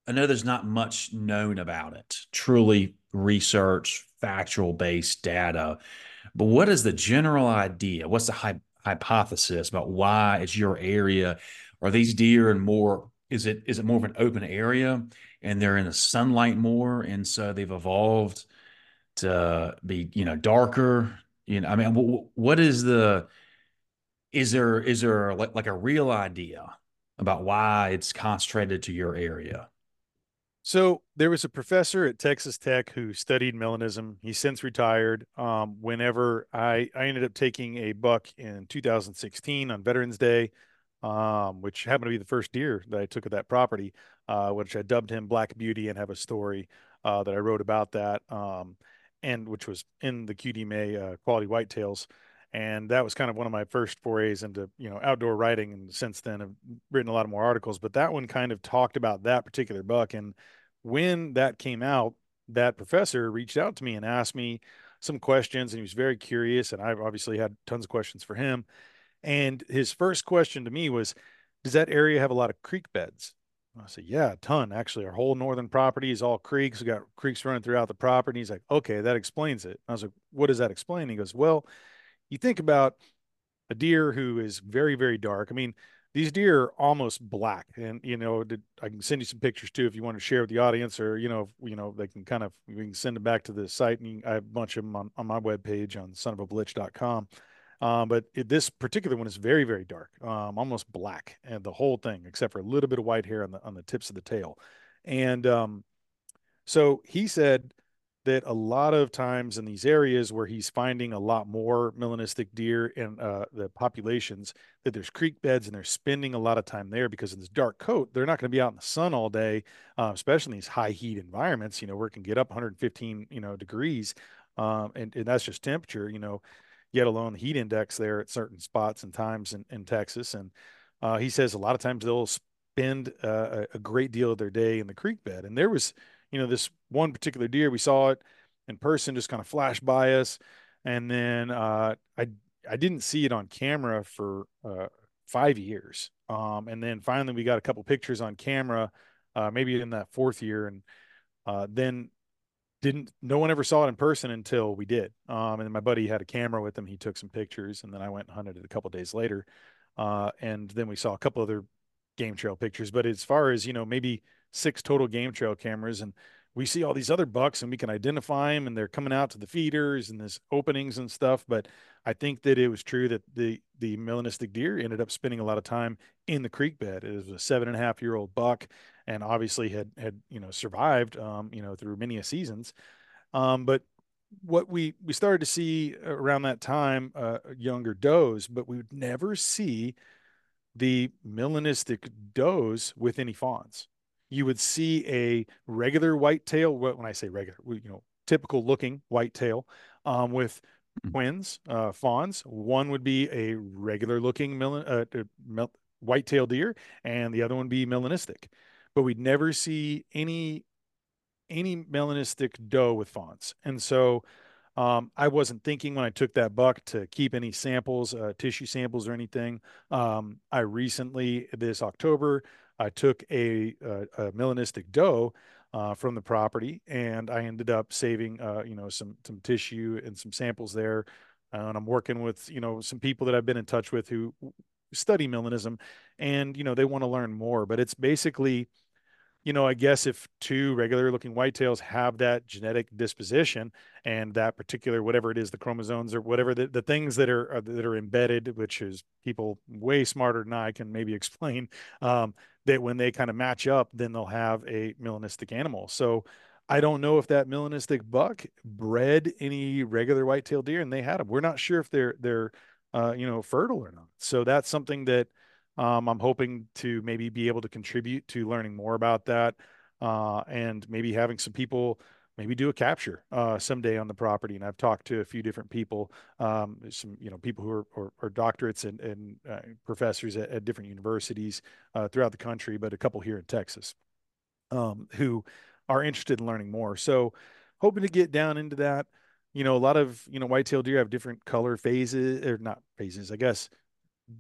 I know there's not much known about it. Truly research, factual based data. But what is the general idea? What's the hy- hypothesis about why it's your area? Are these deer in more? Is it is it more of an open area and they're in the sunlight more, and so they've evolved to be you know darker? You know, I mean, what is the? Is there is there like, like a real idea about why it's concentrated to your area? So there was a professor at Texas Tech who studied melanism. He's since retired. Um, whenever I, I ended up taking a buck in 2016 on Veterans Day, um, which happened to be the first deer that I took at that property, uh, which I dubbed him Black Beauty and have a story uh, that I wrote about that, um, and which was in the QDMA uh, Quality Whitetails and that was kind of one of my first forays into you know outdoor writing and since then i've written a lot of more articles but that one kind of talked about that particular buck and when that came out that professor reached out to me and asked me some questions and he was very curious and i've obviously had tons of questions for him and his first question to me was does that area have a lot of creek beds I said, yeah, a ton. Actually, our whole northern property is all creeks. We got creeks running throughout the property. He's like, okay, that explains it. I was like, what does that explain? He goes, well, you think about a deer who is very, very dark. I mean, these deer are almost black and you know i can send you some pictures too if you want to share with the audience or you know you know they can kind of we can send them back to the site and i have a bunch of them on, on my webpage on sonofablitch.com um, but it, this particular one is very very dark um, almost black and the whole thing except for a little bit of white hair on the on the tips of the tail and um, so he said that a lot of times in these areas where he's finding a lot more melanistic deer in uh, the populations, that there's creek beds and they're spending a lot of time there because in this dark coat, they're not going to be out in the sun all day, uh, especially in these high heat environments, you know, where it can get up 115, you know, degrees. Um, and, and that's just temperature, you know, yet alone the heat index there at certain spots and times in, in Texas. And uh, he says a lot of times they'll spend uh, a great deal of their day in the creek bed. And there was, you know, this one particular deer, we saw it in person, just kind of flash by us. And then uh, I I didn't see it on camera for uh, five years. Um, and then finally we got a couple pictures on camera, uh, maybe in that fourth year, and uh, then didn't no one ever saw it in person until we did. Um, and my buddy had a camera with him. He took some pictures, and then I went and hunted it a couple days later. Uh, and then we saw a couple other game trail pictures. But as far as you know, maybe six total game trail cameras and we see all these other bucks and we can identify them and they're coming out to the feeders and there's openings and stuff but i think that it was true that the the melanistic deer ended up spending a lot of time in the creek bed. It was a seven and a half year old buck and obviously had had you know survived um, you know through many seasons. Um, but what we we started to see around that time uh, younger does but we would never see the melanistic does with any fawns you would see a regular whitetail. When I say regular, you know, typical looking whitetail um, with mm. twins, uh, fawns. One would be a regular looking mel- uh, whitetail deer, and the other one would be melanistic. But we'd never see any any melanistic doe with fawns. And so um, I wasn't thinking when I took that buck to keep any samples, uh, tissue samples or anything. Um, I recently, this October, I took a, a, a melanistic doe uh, from the property, and I ended up saving, uh, you know, some some tissue and some samples there. Uh, and I'm working with, you know, some people that I've been in touch with who study melanism and you know they want to learn more but it's basically you know, I guess if two regular looking whitetails have that genetic disposition and that particular whatever it is, the chromosomes or whatever the, the things that are, uh, that are embedded, which is people way smarter than I can maybe explain, um, that when they kind of match up, then they'll have a melanistic animal. So I don't know if that melanistic buck bred any regular whitetail deer and they had them. We're not sure if they're they're uh, you know fertile or not. So that's something that um, I'm hoping to maybe be able to contribute to learning more about that uh, and maybe having some people maybe do a capture uh, someday on the property. And I've talked to a few different people, um, some you know people who are, are, are doctorates and, and uh, professors at, at, different universities uh, throughout the country, but a couple here in Texas um, who are interested in learning more. So hoping to get down into that. You know, a lot of you know whitetail deer have different color phases or not phases, I guess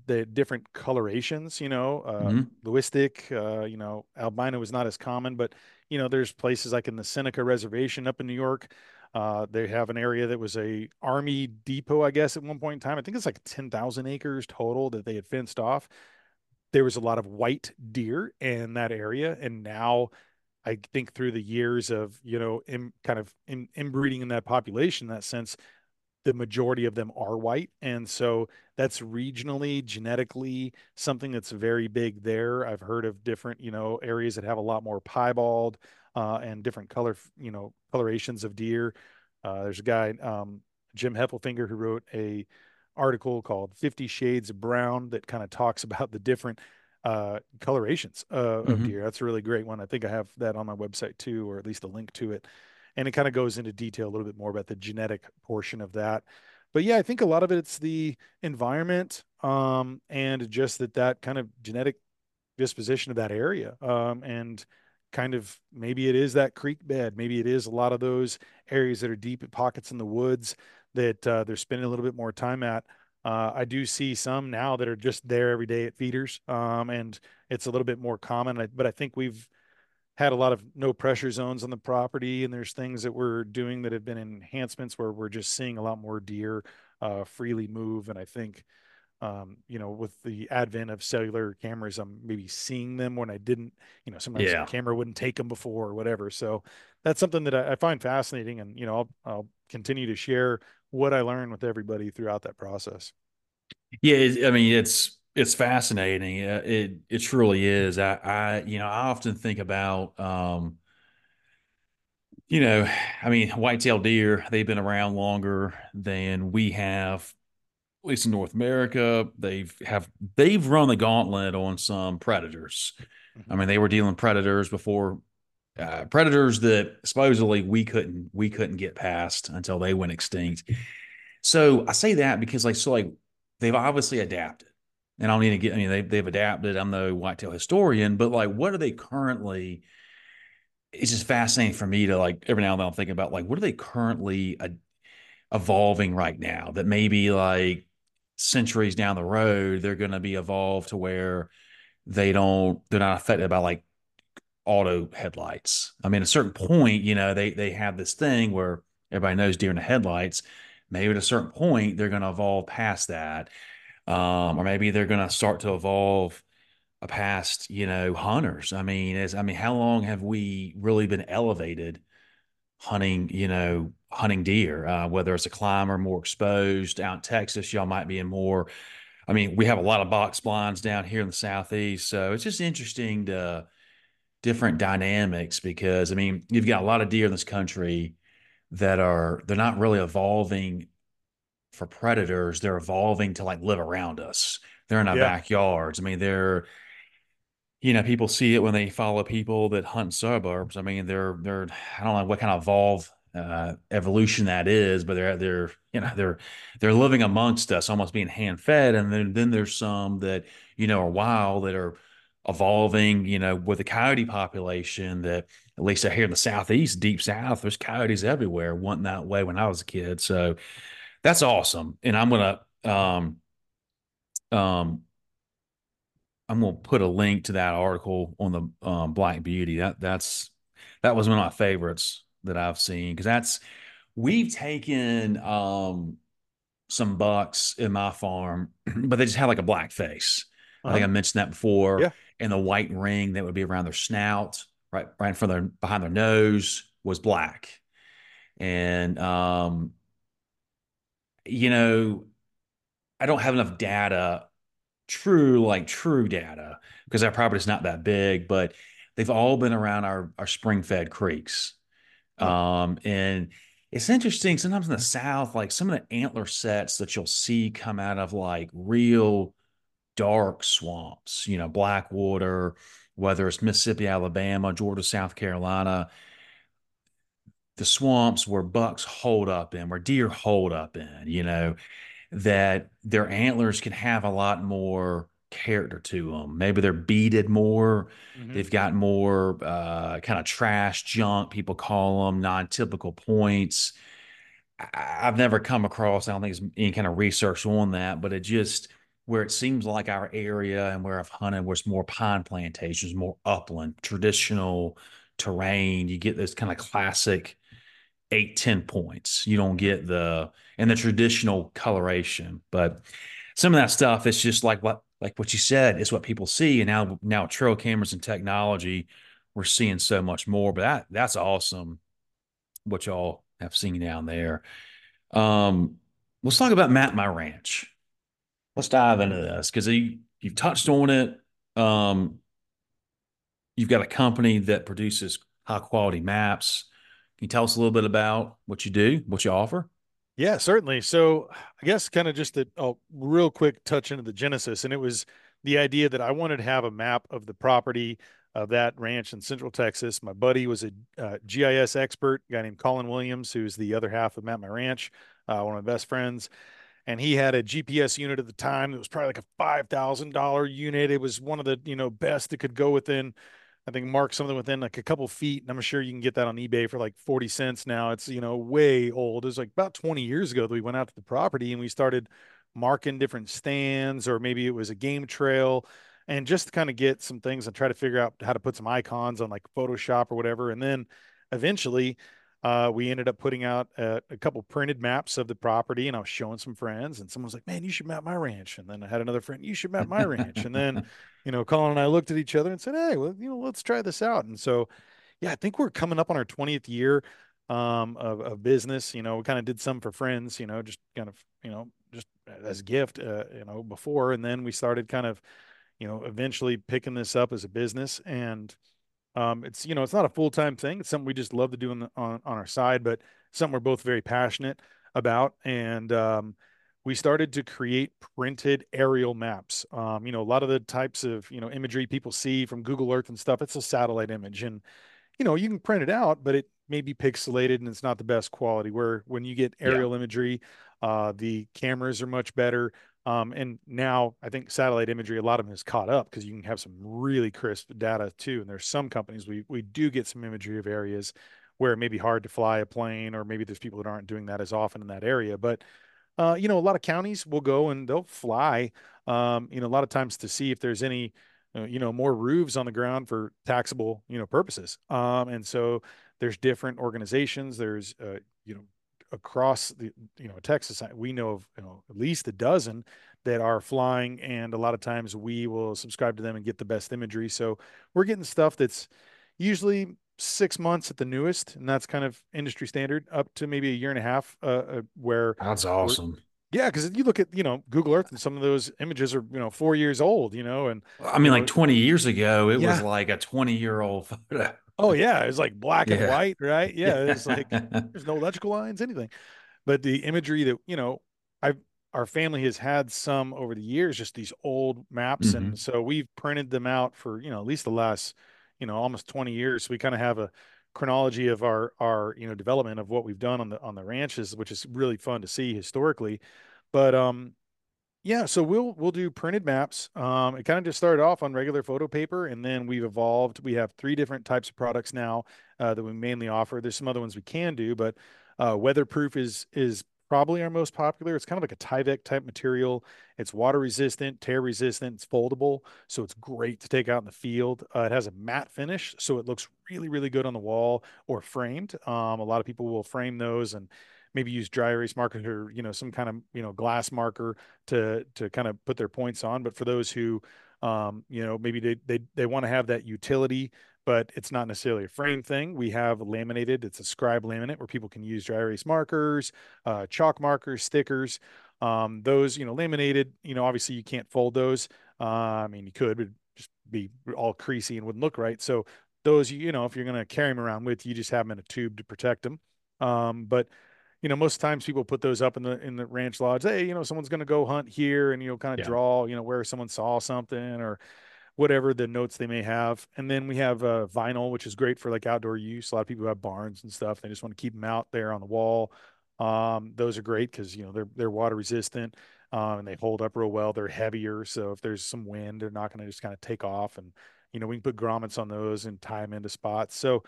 the different colorations, you know, uh, mm-hmm. leucistic, uh, you know, albino is not as common, but you know, there's places like in the Seneca Reservation up in New York. Uh, they have an area that was a army depot, I guess, at one point in time. I think it's like 10,000 acres total that they had fenced off. There was a lot of white deer in that area. And now I think through the years of, you know, in, kind of in, inbreeding in that population, in that sense, the majority of them are white. And so that's regionally, genetically something that's very big there. I've heard of different, you know, areas that have a lot more piebald uh, and different color, you know, colorations of deer. Uh, there's a guy, um, Jim Heffelfinger, who wrote a article called 50 Shades of Brown that kind of talks about the different uh, colorations uh, mm-hmm. of deer. That's a really great one. I think I have that on my website too, or at least a link to it and it kind of goes into detail a little bit more about the genetic portion of that. But yeah, I think a lot of it's the environment um, and just that that kind of genetic disposition of that area um, and kind of maybe it is that creek bed maybe it is a lot of those areas that are deep pockets in the woods that uh, they're spending a little bit more time at uh, I do see some now that are just there every day at feeders, um, and it's a little bit more common. But I think we've had a lot of no pressure zones on the property and there's things that we're doing that have been enhancements where we're just seeing a lot more deer uh, freely move and i think um, you know with the advent of cellular cameras i'm maybe seeing them when i didn't you know sometimes yeah. the camera wouldn't take them before or whatever so that's something that I, I find fascinating and you know I'll, I'll continue to share what i learn with everybody throughout that process yeah i mean it's it's fascinating. It it truly is. I, I you know I often think about um, you know I mean white-tailed deer. They've been around longer than we have, at least in North America. They've have they've run the gauntlet on some predators. Mm-hmm. I mean they were dealing predators before uh, predators that supposedly we couldn't we couldn't get past until they went extinct. So I say that because like so like they've obviously adapted and I don't need to get. I mean, they they've adapted. I'm no whitetail historian, but like, what are they currently? It's just fascinating for me to like every now and then I'm thinking about like what are they currently uh, evolving right now that maybe like centuries down the road they're going to be evolved to where they don't they're not affected by like auto headlights. I mean, at a certain point, you know, they they have this thing where everybody knows deer in the headlights. Maybe at a certain point, they're going to evolve past that um, or maybe they're going to start to evolve past you know hunters. I mean, as I mean, how long have we really been elevated hunting? You know, hunting deer, uh, whether it's a climber more exposed out in Texas, y'all might be in more. I mean, we have a lot of box blinds down here in the southeast, so it's just interesting to different dynamics because I mean, you've got a lot of deer in this country that are they're not really evolving for predators, they're evolving to like live around us. They're in our yeah. backyards. I mean, they're you know, people see it when they follow people that hunt suburbs. I mean, they're they're I don't know what kind of evolve uh, evolution that is, but they're they're you know they're they're living amongst us, almost being hand fed. And then then there's some that you know are wild that are evolving. You know, with the coyote population that at least here in the southeast, deep south, there's coyotes everywhere. wasn't that way when I was a kid. So that's awesome. And I'm gonna um um I'm gonna put a link to that article on the um, Black Beauty. That that's that was one of my favorites that I've seen because that's we've taken um some bucks in my farm, but they just had like a black face. I think Uh-huh. I mentioned that before. Yeah. And the white ring that would be around their snout, right, right in front of their behind their nose, was black. And um, you know, I don't have enough data, true like true data, because our property's not that big, but they've all been around our our spring fed creeks. Um, and it's interesting. Sometimes in the South, like some of the antler sets that you'll see come out of like real dark swamps, you know, Blackwater, whether it's Mississippi, Alabama, Georgia, South Carolina, the swamps where bucks hold up in, where deer hold up in, you know, that their antlers can have a lot more character to them. Maybe they're beaded more. Mhm. They've got more uh, kind of trash junk, people call them non-typical points. I- I've never come across, I don't think there's any kind of research on that, but it just where it seems like our area and where I've hunted, where it's more pine plantations, more upland, traditional terrain, you get this kind of classic eight, 10 points. You don't get the and the traditional coloration, but some of that stuff is just like what like what you said, is what people see. And now now trail cameras and technology, we're seeing so much more. But that that's awesome what y'all have seen down there. Um, let's talk about Map My Ranch. Let's dive into this because you you've touched on it. Um, you've got a company that produces high quality maps. Can you tell us a little bit about what you do, what you offer? Yeah, certainly. So I guess kind of just a, real quick touch into the genesis, and it was the idea that I wanted to have a map of the property of that ranch in Central Texas. My buddy was a uh, GIS expert, guy named Colin Williams, who's the other half of Map My Ranch, uh, one of my best friends. And he had a GPS unit at the time that was probably like a five thousand dollar unit. It was one of the you know best that could go within I think mark something within like a couple feet, and I'm sure you can get that on eBay for like 40 cents now. It's, you know, way old. It was like about 20 years ago that we went out to the property and we started marking different stands, or maybe it was a game trail, and just to kind of get some things and try to figure out how to put some icons on like Photoshop or whatever. And then eventually, uh, we ended up putting out a, a couple printed maps of the property, and I was showing some friends, and someone was like, "Man, you should map my ranch." And then I had another friend, "You should map my ranch." And then you know, Colin and I looked at each other and said, "Hey, well, you know, let's try this out." And so, yeah, I think we're coming up on our 20th year um, of, of business. You know, we kind of did some for friends, you know, just kind of, you know, just as a gift, uh, you know, before, and then we started kind of, you know, eventually picking this up as a business. And um, it's, you know, it's not a full time thing. It's something we just love to do on the, on on our side, but something we're both very passionate about. And um, we started to create printed aerial maps. Um, you know, a lot of the types of, you know, imagery people see from Google Earth and stuff, it's a satellite image. And, you know, you can print it out, but it may be pixelated and it's not the best quality. Where when you get Yeah. aerial imagery, uh, the cameras are much better. Um, and now I think satellite imagery, a lot of them has caught up because you can have some really crisp data too. And there's some companies we we do get some imagery of areas where it may be hard to fly a plane, or maybe there's people that aren't doing that as often in that area. But uh, you know, a lot of counties will go and they'll fly, um, you know, a lot of times to see if there's any, uh, you know, more roofs on the ground for taxable, you know, purposes. Um, and so there's different organizations. There's, uh, you know, across the, you know, Texas, we know of, you know, at least a dozen that are flying, and a lot of times we will subscribe to them and get the best imagery. So we're getting stuff that's usually six months at the newest, and that's kind of industry standard, up to maybe a year and a half, uh, uh, where That's awesome. yeah, because you look at you know Google Earth and some of those images are you know four years old, you know, and I mean, like know, 20 years ago, it was like a 20 year old photo. Oh yeah, it's like black and white, right? Yeah, it's like there's no electrical lines, anything. But the imagery that you know, I've our family has had some over the years, just these old maps, and so we've printed them out for you know at least the last you know almost 20 years. So we kind of have a chronology of our our you know development of what we've done on the on the ranches, which is really fun to see historically. But um, Yeah, so we'll we'll do printed maps. Um, it kind of just started off on regular photo paper, and then we've evolved. We have three different types of products now uh, that we mainly offer. There's some other ones we can do, but uh, weatherproof is is probably our most popular. It's kind of like a Tyvek type material. It's water resistant, tear resistant. It's foldable, so it's great to take out in the field. Uh, it has a matte finish, so it looks really really good on the wall or framed. Um, a lot of people will frame those and maybe use dry erase markers or you know some kind of you know glass marker to to kind of put their points on. But for those who um, you know maybe they they they want to have that utility but it's not necessarily a frame thing. We have laminated, it's a scribe laminate where people can use dry erase markers, uh, chalk markers, stickers. Um, those, you know, laminated, you know, obviously you can't fold those. Uh, I mean, you could, but just be all creasy and wouldn't look right. So those, you know, if you're going to carry them around with you, just have them in a tube to protect them. Um, but you know, most times people put those up in the in the ranch lodge. Hey, you know, someone's going to go hunt here, and you know, kind of yeah. draw, you know, where someone saw something or whatever the notes they may have. And then we have uh, vinyl, which is great for like outdoor use. A lot of people have barns and stuff. They just want to keep them out there on the wall. Um, those are great because you know they're they're water resistant um, and they hold up real well. They're heavier, so if there's some wind, they're not going to just kind of take off. And you know we can put grommets on those and tie them into spots. So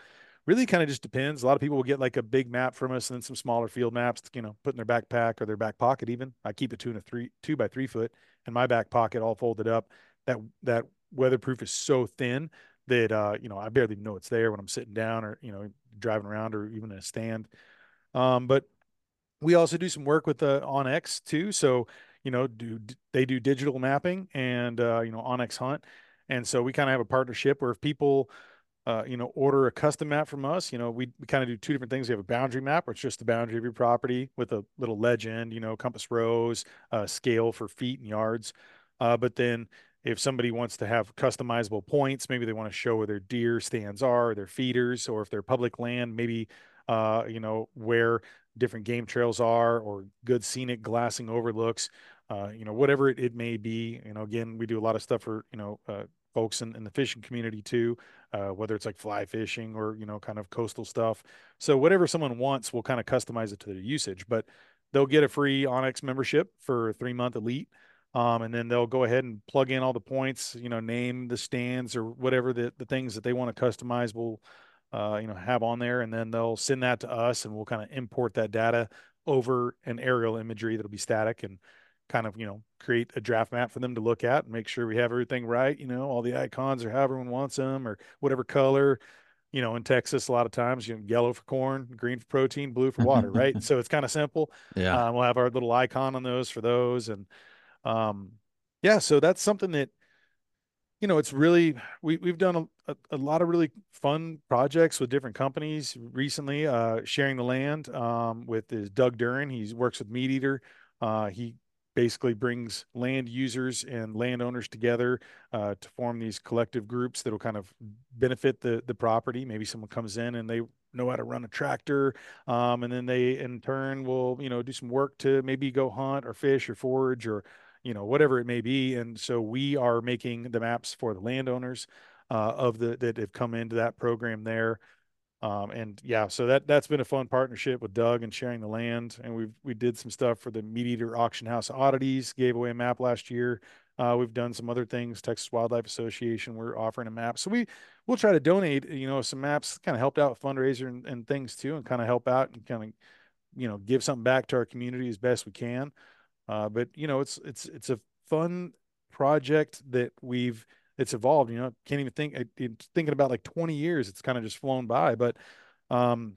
really kind of just depends. A lot of people will get like a big map from us and then some smaller field maps, you know, put in their backpack or their back pocket. Even I keep a two and a three two by three foot in my back pocket, all folded up. That that weatherproof is so thin that uh, you know I barely know it's there when I'm sitting down or you know driving around or even in a stand. Um, but we also do some work with the onX too. So you know, do they do digital mapping and uh, you know onX Hunt, and so we kind of have a partnership where if people uh, you know, order a custom map from us. You know, we, we kind of do two different things. We have a boundary map, where it's just the boundary of your property with a little legend, you know, compass rose, uh, scale for feet and yards. Uh, but then if somebody wants to have customizable points, maybe they want to show where their deer stands are, their feeders, or if they're public land, maybe uh, you know where different game trails are, or good scenic glassing overlooks, uh, you know whatever it, it, may be. You know, again, we do a lot of stuff for you know uh, folks in, in, the fishing community too, uh, whether it's like fly fishing or you know kind of coastal stuff. So whatever someone wants, we'll kind of customize it to their usage, but they'll get a free onX membership for a three month elite. Um, and then they'll go ahead and plug in all the points, you know, name the stands or whatever the, the things that they want to customize will, uh, you know, have on there. And then they'll send that to us and we'll kind of import that data over an aerial imagery that'll be static and kind of, you know, create a draft map for them to look at and make sure we have everything right. You know, all the icons or how everyone wants them or whatever color, you know, in Texas, a lot of times, you know, yellow for corn, green for protein, blue for water, right? so it's kind of simple. Yeah. Um, we'll have our little icon on those for those. And, um, yeah, so that's something that you know, it's really we we've done a, a, a, lot of really fun projects with different companies recently. Uh, sharing the land um, with is Doug Duren. He works with Meat Eater. Uh, he basically brings land users and landowners together uh, to form these collective groups that'll kind of benefit the the property. Maybe someone comes in and they know how to run a tractor, um, and then they in turn will you know do some work to maybe go hunt or fish or forage or you know, whatever it may be. And so we are making the maps for the landowners uh, of the that have come into that program there. Um, and yeah, so that that's been a fun partnership with Doug and sharing the land. And we we did some stuff for the Meat Eater Auction House Oddities, gave away a map last year. Uh, we've done some other things. Texas Wildlife Association, we're offering a map. So we we'll try to donate, you know, some maps, kind of helped out fundraiser and, and things too, and kind of help out and kind of, you know, give something back to our community as best we can. Uh, but you know, it's it's it's a fun project that we've it's evolved. You know, can't even think thinking about like 20 years. It's kind of just flown by, but um,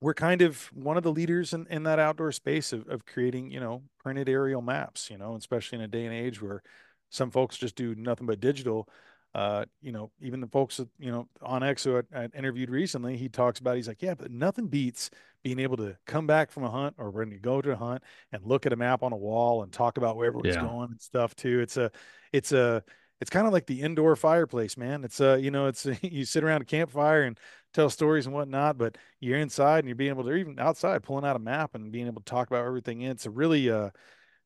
we're kind of one of the leaders in, in that outdoor space of, of creating, you know, printed aerial maps, you know, especially in a day and age where some folks just do nothing but digital. Uh, you know, even the folks that, you know, onX who I, I interviewed recently, he talks about, he's like, yeah, but nothing beats being able to come back from a hunt or when you go to a hunt and look at a map on a wall and talk about where everyone's yeah. going and stuff too. It's a, it's a, it's kind of like the indoor fireplace, man. It's uh, you know, it's you sit around a campfire and tell stories and whatnot, but you're inside and you're being able to, even outside, pulling out a map and being able to talk about everything. In. It's a really uh,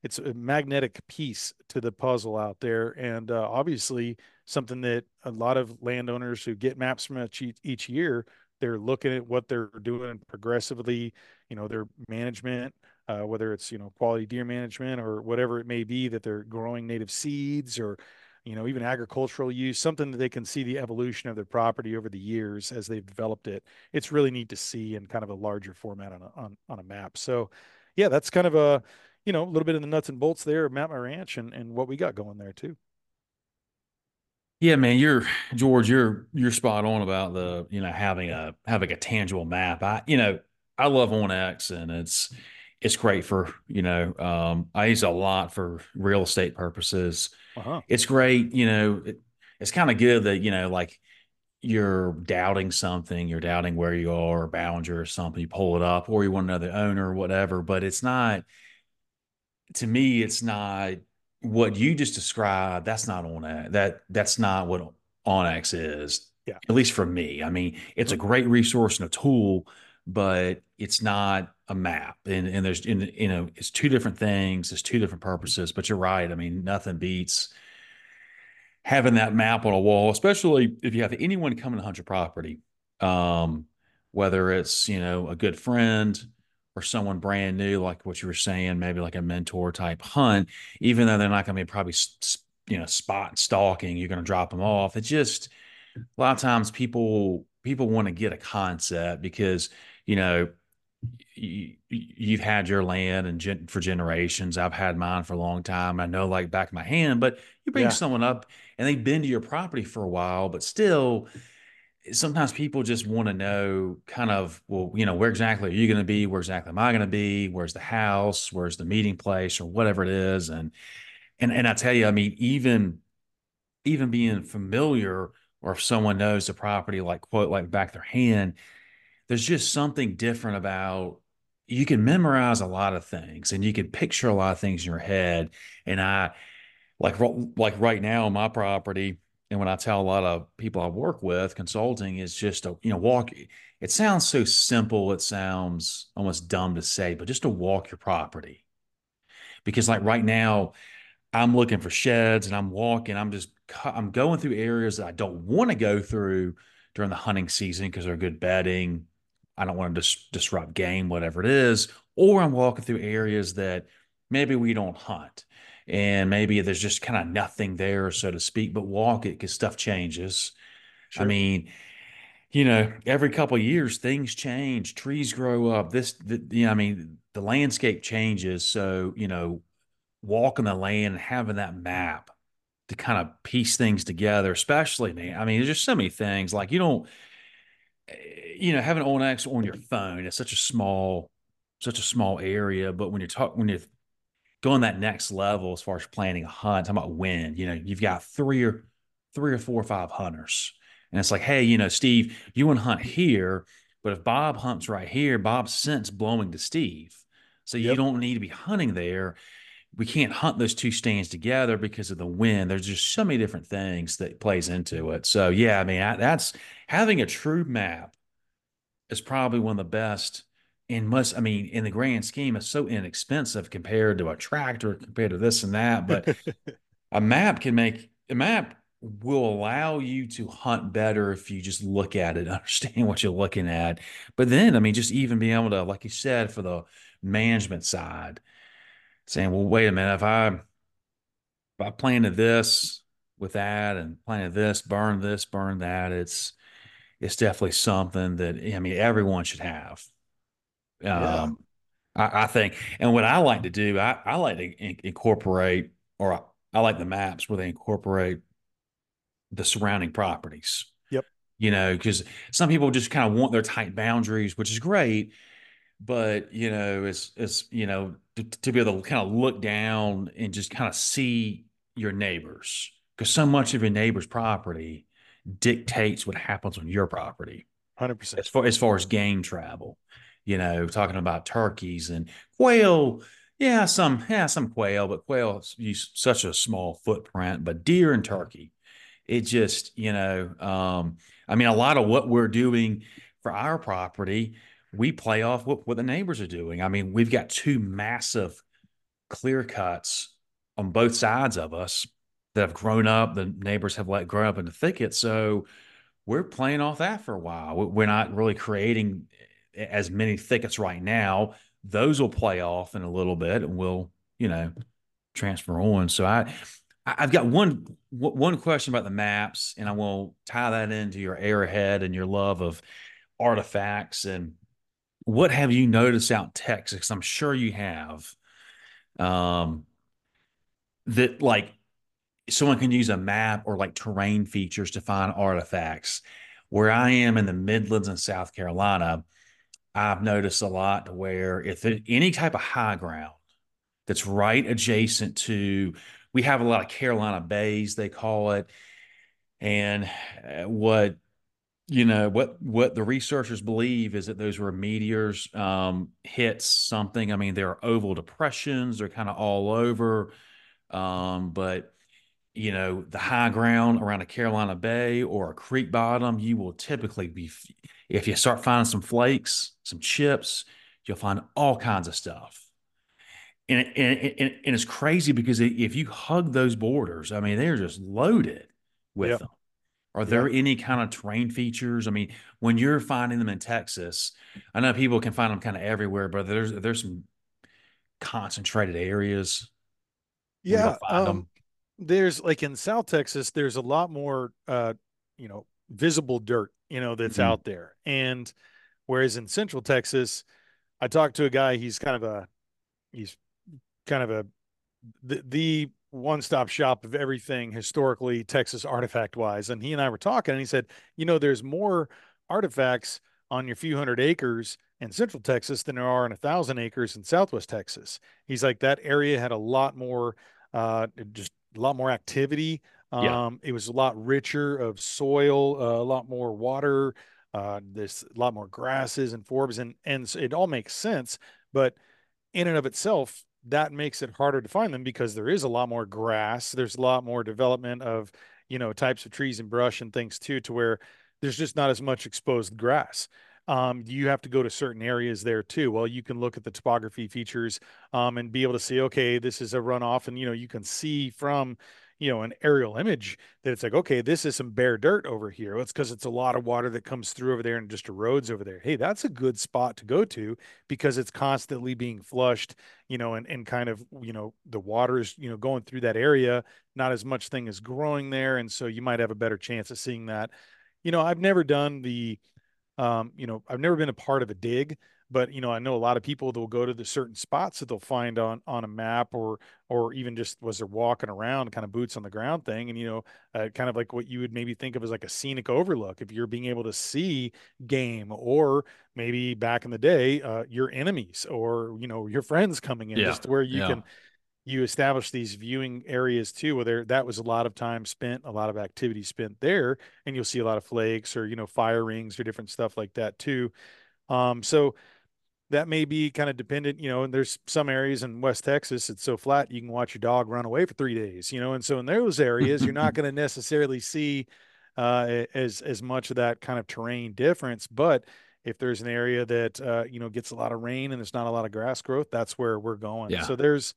it's a magnetic piece to the puzzle out there, and uh, obviously something that a lot of landowners who get maps from each, each year they're looking at what they're doing progressively, you know, their management, uh, whether it's, you know, quality deer management or whatever it may be that they're growing native seeds or, you know, even agricultural use, something that they can see the evolution of their property over the years as they've developed it. It's really neat to see in kind of a larger format on a, on, on a map. So yeah, that's kind of a, you know, a little bit of the nuts and bolts there, Map My Ranch and, and what we got going there too. Yeah, man, you're George. You're you're spot on about the you know having a having a tangible map. I you know I love onX and it's it's great for you know um, I use a lot for real estate purposes. Uh-huh. It's great, you know. It, it's kind of good that you know like you're doubting something, you're doubting where you are, or Ballinger or something. You pull it up, or you want to know the owner, or whatever. But it's not. To me, it's not what you just described. That's not on that. That that's not what onX is. Yeah. At least for me. I mean, it's a great resource and a tool, but it's not a map. And and there's in you know it's two different things. It's two different purposes. But you're right. I mean, nothing beats having that map on a wall, especially if you have anyone coming to hunt your property. Um, whether it's you know a good friend or someone brand new, like what you were saying, maybe like a mentor type hunt, even though they're not going to be probably you know spot stalking, you're going to drop them off. It just a lot of times people people want to get a concept because you know you, you've had your land and gen, for generations. I've had mine for a long time. I know like back of my hand, but you bring Yeah. someone up and they've been to your property for a while, but still sometimes people just want to know kind of, well, you know, where exactly are you going to be? Where exactly am I going to be? Where's the house? Where's the meeting place or whatever it is? And, and, and I tell you, I mean, even, even being familiar or if someone knows the property, like quote, like back their hand, there's just something different about you can memorize a lot of things and you can picture a lot of things in your head. And I like like right now my property, and when I tell a lot of people I work with, consulting is just a you know walk. It sounds so simple. It sounds almost dumb to say, but just to walk your property. Because like right now, I'm looking for sheds and I'm walking. I'm just I'm going through areas that I don't want to go through during the hunting season because they're good bedding. I don't want to dis- disrupt game, whatever it is. Or I'm walking through areas that maybe we don't hunt and maybe there's just kind of nothing there, so to speak, but walk it because stuff changes. I mean, you know, every couple of years things change, trees grow up. This, the, you know, I mean, the landscape changes. So, you know, walking the land and having that map to kind of piece things together, especially now. I mean, there's just so many things like you don't, you know, having onX on your phone. It's such a small, such a small area. But when you're talking, when you're going that next level as far as planning a hunt, talking about wind, you know, you've got three or three or four or five hunters. And it's like, hey, you know, Steve, you want to hunt here, but if Bob hunts right here, Bob's scent's blowing to Steve. So you don't need to be hunting there. We can't hunt those two stands together because of the wind. There's just so many different things that plays into it. So yeah, I mean, I, that's having a true map is probably one of the best and must, I mean, in the grand scheme, it's so inexpensive compared to a tractor, compared to this and that. But a map can make a map will allow you to hunt better if you just look at it, understand what you're looking at. But then, I mean, just even being able to, like you said, for the management side, saying, well, wait a minute, if I if I planted this with that and planted this, burn this, burn that, it's it's definitely something that I mean everyone should have. Yeah. Um, I, I think, and what I like to do, I, I like to in- incorporate, or I, I like the maps where they incorporate the surrounding properties. Yep. You know, because some people just kind of want their tight boundaries, which is great, but you know, it's it's you know to, to be able to kind of look down and just kind of see your neighbors, because so much of your neighbor's property dictates what happens on your property Hundred percent. as far as far as game travel, you know, talking about turkeys and quail. Yeah, some yeah, some quail, but quail use such a small footprint. But deer and turkey, it just you know, um, I mean, a lot of what we're doing for our property, we play off what, what the neighbors are doing. I mean, we've got two massive clear cuts on both sides of us that have grown up. The neighbors have let grow up in the thicket, so we're playing off that for a while. We- We're not really creating eh, eh, as many thickets right now. Those will play off in a little bit, and we'll, you know, transfer on. So I, I've got one one question about the maps, and I will tie that into your arrowhead and your love of artifacts. And what have you noticed out Texas? I'm sure you have. Um, that like someone can use a map or like terrain features to find artifacts. Where I am in the Midlands in South Carolina, I've noticed a lot where if any type of high ground that's right adjacent to, we have a lot of Carolina bays, they call it. And uh, what you know what what the researchers believe is that those were meteors um, hits something. I mean, there are oval depressions; they're kind of all over. Um, but you know, the high ground around a Carolina Bay or a creek bottom, you will typically be if you start finding some flakes, some chips, you'll find all kinds of stuff. And, and, and, and it's crazy because if you hug those borders, I mean, they're just loaded with them. Are there yep. any kind of terrain features? I mean, when you're finding them in Texas, I know people can find them kind of everywhere, but there's there's some concentrated areas. Yeah, um, there's like in South Texas, there's a lot more, uh, you know, visible dirt, you know, that's mm-hmm. out there, and whereas in Central Texas, I talked to a guy. He's kind of a, he's kind of a, the, the one stop shop of everything historically Texas artifact wise. And he and I were talking, and he said, you know, there's more artifacts on your few hundred acres in central Texas than there are in a thousand acres in southwest Texas. He's like, that area had a lot more, uh, just a lot more activity. Um, yeah. it was a lot richer of soil, uh, a lot more water. Uh, there's a lot more grasses and forbs, and and it all makes sense. But in and of itself, that makes it harder to find them because there is a lot more grass. There's a lot more development of, you know, types of trees and brush and things too, to where there's just not as much exposed grass. Um, you have to go to certain areas there too. Well, you can look at the topography features um, and be able to see, okay, this is a runoff, and you know, you can see from you know, an aerial image that it's like, okay, this is some bare dirt over here. It's because it's a lot of water that comes through over there and just erodes over there. Hey, that's a good spot to go to because it's constantly being flushed, you know, and, and kind of, you know, the water is, you know, going through that area. Not as much thing is growing there. And so you might have a better chance of seeing that. You know, I've never done the, um, you know, I've never been a part of a dig, but you know i know a lot of people that will go to the certain spots that they'll find on on a map or or even just was they're walking around kind of boots on the ground thing and you know uh, kind of like what you would maybe think of as like a scenic overlook if you're being able to see game or maybe back in the day uh, your enemies or you know your friends coming in yeah. just where you yeah. can you establish these viewing areas too where there that was a lot of time spent a lot of activity spent there and you'll see a lot of flakes or you know fire rings or different stuff like that too um, so that may be kind of dependent, you know, and there's some areas in West Texas, it's so flat you can watch your dog run away for three days, you know, and so in those areas, you're not going to necessarily see uh, as as much of that kind of terrain difference. But if there's an area that uh, you know gets a lot of rain and there's not a lot of grass growth, that's where we're going. Yeah. So there's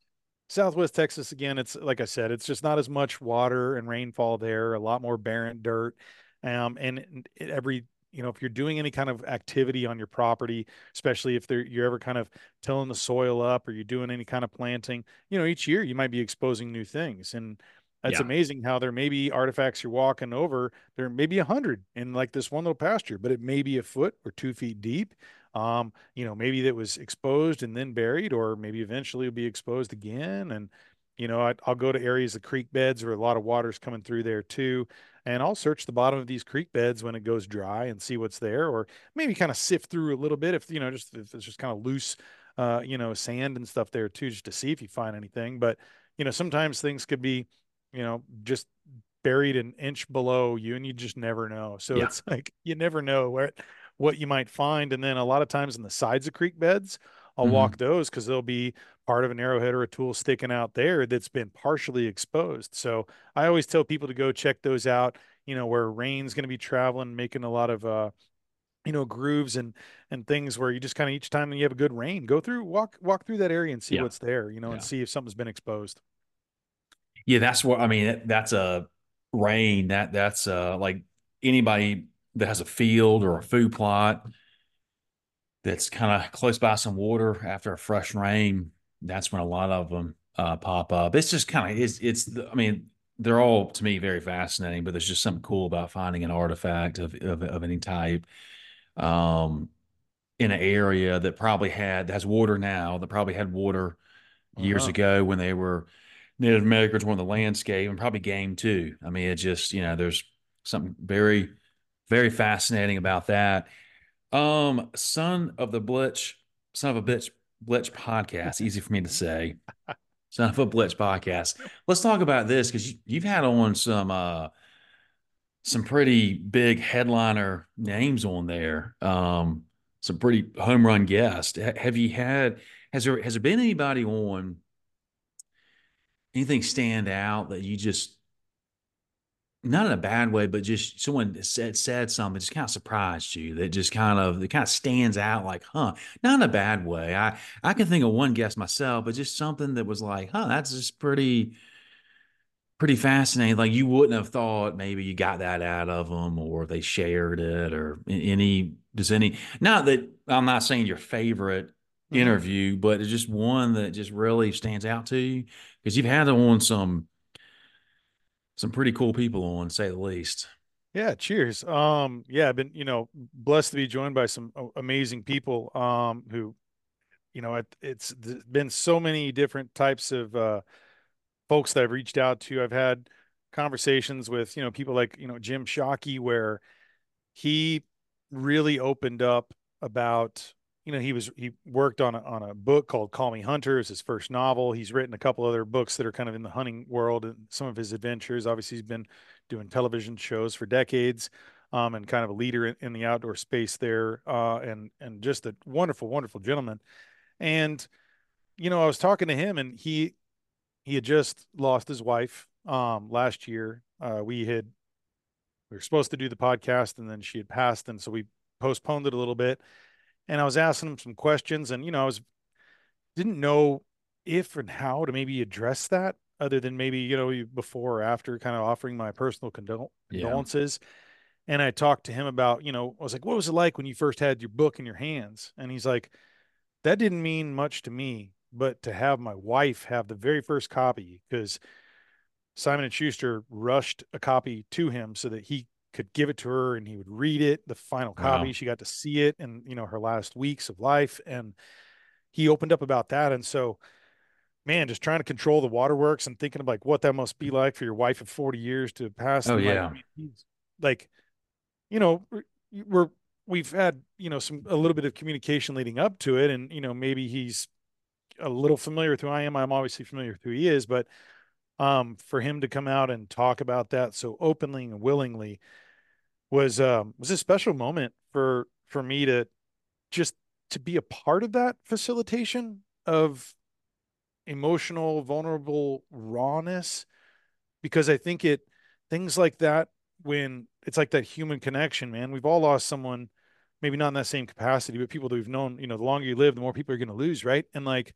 Southwest Texas again. It's like I said, it's just not as much water and rainfall there. A lot more barren dirt, um, and every you know if you're doing any kind of activity on your property especially if you're ever kind of tilling the soil up or you're doing any kind of planting you know each year you might be exposing new things. And it's yeah. amazing how there may be artifacts you're walking over there may be a hundred in like this one little pasture but it may be a foot or two feet deep. Um you know maybe that was exposed and then buried or maybe eventually will be exposed again. And you know I, will go to areas of creek beds where a lot of water's coming through there too and I'll search the bottom of these creek beds when it goes dry and see what's there, or maybe kind of sift through a little bit if you know just if it's just kind of loose, uh, you know, sand and stuff there too, just to see if you find anything. But you know, sometimes things could be, you know, just buried an inch below you, and you just never know. So yeah. it's like you never know where what you might find, and then a lot of times in the sides of creek beds. I'll mm-hmm. walk those because they'll be part of an arrowhead or a tool sticking out there that's been partially exposed. So I always tell people to go check those out, you know, where rain's going to be traveling, making a lot of, uh, you know, grooves and, and things where you just kind of each time you have a good rain, go through, walk, walk through that area and see yeah. what's there, you know, yeah. and see if something's been exposed. Yeah. That's what, I mean, that's a rain that that's uh like anybody that has a field or a food plot, that's kind of close by some water after a fresh rain, that's when a lot of them uh, pop up. It's just kind of it's it's I mean they're all to me very fascinating, but there's just something cool about finding an artifact of of, of any type um, in an area that probably had has water now that probably had water years uh-huh. ago when they were Native Americans were on the landscape and probably game too. I mean, it just you know there's something very very fascinating about that. Um, son of the Blitch, son of a bitch, Blitch podcast. Easy for me to say. Son of a Blitch podcast. Let's talk about this because you, you've had on some uh some pretty big headliner names on there. Um, some pretty home run guests. Have you had? Has there has there been anybody on? Anything stand out that you just not in a bad way, but just someone said said something just kind of surprised you that just kind of it kind of stands out like, huh, not in a bad way. I I can think of one guest myself, but just something that was like, huh, that's just pretty pretty fascinating. Like you wouldn't have thought maybe you got that out of them or they shared it or any does any not that I'm not saying your favorite mm-hmm. interview, but it's just one that just really stands out to you because you've had on some some pretty cool people on, say the least. Yeah, cheers. Um, yeah, I've been, you know, blessed to be joined by some amazing people um who, you know, it, it's been so many different types of uh folks that I've reached out to. I've had conversations with, you know, people like, you know, Jim Shockey where he really opened up about you know, he was he worked on a, on a book called Call Me Hunter, it's his first novel. He's written a couple other books that are kind of in the hunting world and some of his adventures. Obviously, he's been doing television shows for decades, um, and kind of a leader in, in the outdoor space there, uh, and and just a wonderful, wonderful gentleman. And you know, I was talking to him, and he he had just lost his wife um, last year. Uh, we had we were supposed to do the podcast, and then she had passed, and so we postponed it a little bit and I was asking him some questions, and you know, I was didn't know if and how to maybe address that, other than maybe you know before or after, kind of offering my personal condol- condolences. Yeah. And I talked to him about, you know, I was like, "What was it like when you first had your book in your hands?" And he's like, "That didn't mean much to me, but to have my wife have the very first copy because." Simon and Schuster rushed a copy to him so that he could give it to her and he would read it, the final copy. Wow. She got to see it and, you know, her last weeks of life. And he opened up about that. And so, man, just trying to control the waterworks and thinking of like what that must be like for your wife of 40 years to pass. Oh, yeah. Like, like, you know, we're, we've had, you know, some, a little bit of communication leading up to it. And, you know, maybe he's a little familiar with who I am. I'm obviously familiar with who he is, but, um, for him to come out and talk about that so openly and willingly, was um was a special moment for for me to just to be a part of that facilitation of emotional vulnerable rawness because i think it things like that when it's like that human connection man we've all lost someone maybe not in that same capacity but people that we've known you know the longer you live the more people are going to lose right? And like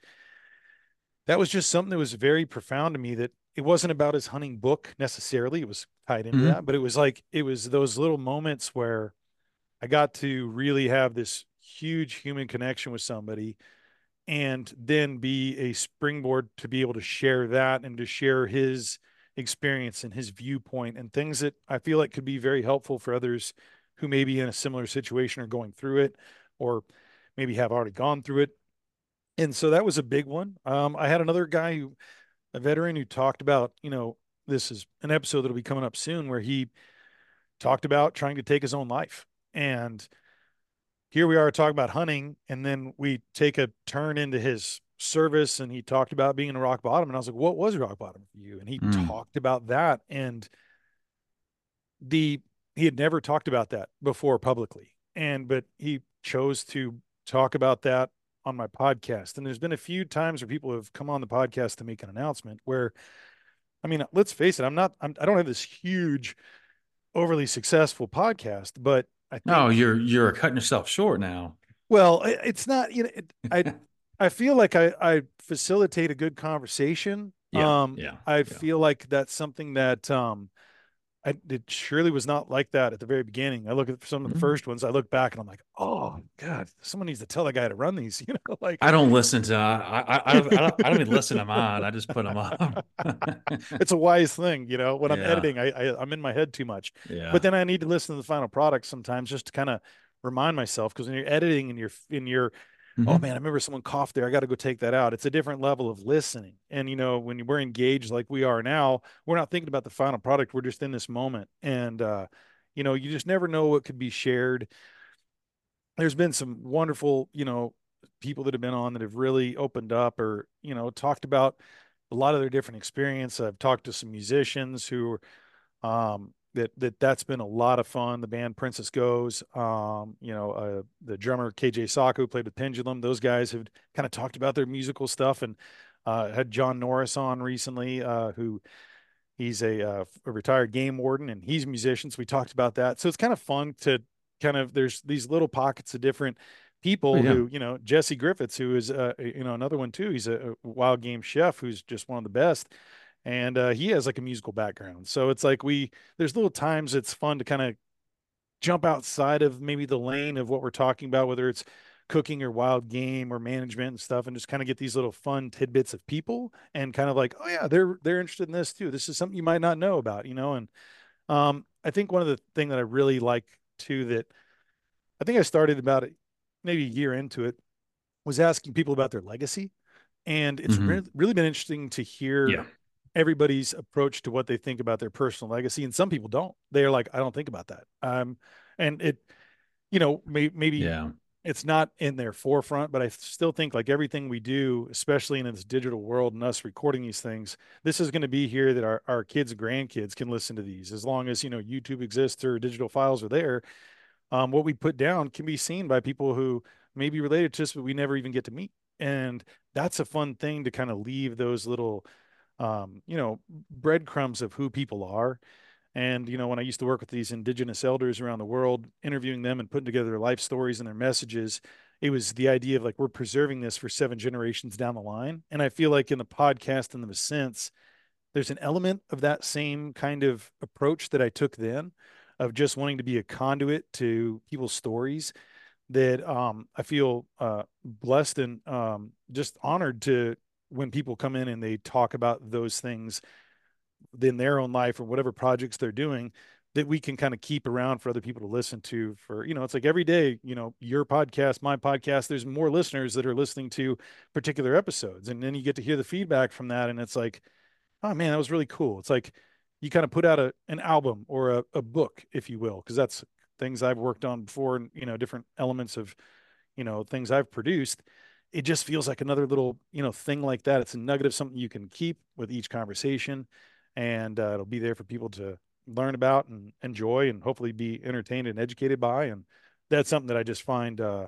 that was just something that was very profound to me that it wasn't about his hunting book necessarily. It was tied into mm-hmm. that, but it was like it was those little moments where I got to really have this huge human connection with somebody and then be a springboard to be able to share that and to share his experience and his viewpoint and things that I feel like could be very helpful for others who may be in a similar situation or going through it or maybe have already gone through it. And so that was a big one. Um, I had another guy who a veteran who talked about, you know, this is an episode that'll be coming up soon where he talked about trying to take his own life. And here we are talking about hunting, and then we take a turn into his service, and he talked about being in rock bottom. And I was like, What was rock bottom for you? And he mm. talked about that. And the he had never talked about that before publicly. And but he chose to talk about that on my podcast. And there's been a few times where people have come on the podcast to make an announcement where, I mean, let's face it, I'm not, I'm, I do not have this huge, overly successful podcast, but I think, no, you're, you're cutting yourself short now. Well, it's not, you know, it, I, I feel like I, I facilitate a good conversation. Yeah, um, yeah, I yeah. feel like that's something that, um, I, it surely was not like that at the very beginning. I look at some of the mm-hmm. first ones. I look back and I'm like, oh god, someone needs to tell that guy to run these. You know, like I don't listen to. I I, I, don't, I don't even listen to mine. I just put them up. it's a wise thing, you know. When I'm yeah. editing, I, I am in my head too much. Yeah. But then I need to listen to the final product sometimes just to kind of remind myself because when you're editing and you're in your mm-hmm. Oh man, I remember someone coughed there. I got to go take that out. It's a different level of listening. And you know, when we're engaged like we are now, we're not thinking about the final product. We're just in this moment. And uh, you know, you just never know what could be shared there's been some wonderful, you know, people that have been on that have really opened up or, you know, talked about a lot of their different experience. I've talked to some musicians who um, that that that's been a lot of fun. The band Princess Goes, um, you know, uh, the drummer KJ Sawka played with Pendulum. Those guys have kind of talked about their musical stuff and uh, had John Norris on recently, uh, who he's a, uh, a, retired game warden and he's a musician. So we talked about that. So it's kind of fun to kind of there's these little pockets of different people oh, yeah. who you know Jesse Griffiths, who is uh, you know another one too. He's a, a wild game chef who's just one of the best and uh, he has like a musical background. So it's like we there's little times it's fun to kind of jump outside of maybe the lane of what we're talking about, whether it's cooking or wild game or management and stuff, and just kind of get these little fun tidbits of people and kind of like, oh yeah, they're they're interested in this too. This is something you might not know about, you know. And um, I think one of the thing that I really like too that I think I started about it maybe a year into it was asking people about their legacy. And it's mm-hmm. re- really been interesting to hear yeah everybody's approach to what they think about their personal legacy and some people don't. They're like i don't think about that. Um and it you know may, maybe yeah. it's not in their forefront but i still think like everything we do especially in this digital world and us recording these things this is going to be here that our, our kids grandkids can listen to these. As long as you know youtube exists or digital files are there um, what we put down can be seen by people who may be related to us but we never even get to meet. And that's a fun thing to kind of leave those little um, you know, breadcrumbs of who people are. And, you know, when I used to work with these indigenous elders around the world, interviewing them and putting together their life stories and their messages, it was the idea of like, we're preserving this for seven generations down the line. And I feel like in the podcast and the sense, there's an element of that same kind of approach that I took then of just wanting to be a conduit to people's stories that um, I feel uh, blessed and um, just honored to when people come in and they talk about those things in their own life or whatever projects they're doing that we can kind of keep around for other people to listen to for you know it's like every day you know your podcast my podcast there's more listeners that are listening to particular episodes. And then you get to hear the feedback from that and it's like oh man that was really cool. It's like you kind of put out a an album or a, a book if you will because that's things i've worked on before and you know different elements of you know things i've produced it just feels like another little you know thing like that. It's a nugget of something you can keep with each conversation and uh, it'll be there for people to learn about and enjoy and hopefully be entertained and educated by and that's something that i just find uh,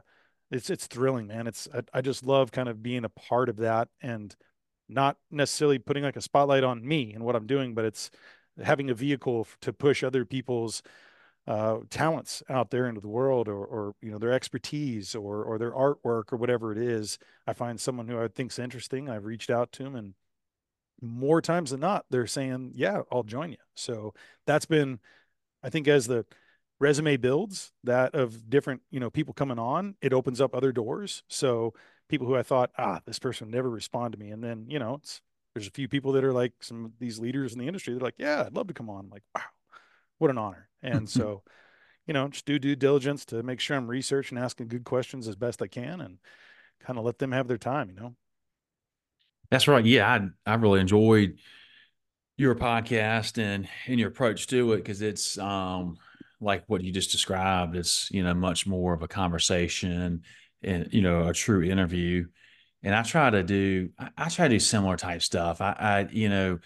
it's it's thrilling man. It's I, I just love kind of being a part of that and not necessarily putting like a spotlight on me and what i'm doing but it's having a vehicle to push other people's uh, talents out there into the world or, or, you know, their expertise or, or their artwork or whatever it is. I find someone who I think's interesting. I've reached out to them and more times than not, they're saying, yeah, I'll join you. So that's been, I think as the resume builds that of different, you know, people coming on, it opens up other doors. So people who I thought, ah, this person never respond to me. And then, you know, there's a few people that are like some of these leaders in the industry. They're like, yeah, I'd love to come on. I'm like, wow, what an honor. And so, you know, just do due diligence to make sure I'm researching, asking good questions as best I can, and kind of let them have their time. You know. That's right. Yeah, I I really enjoyed your podcast and and your approach to it because it's um like what you just described. It's you know much more of a conversation and you know a true interview. And I try to do I, I try to do similar type stuff. I, I you know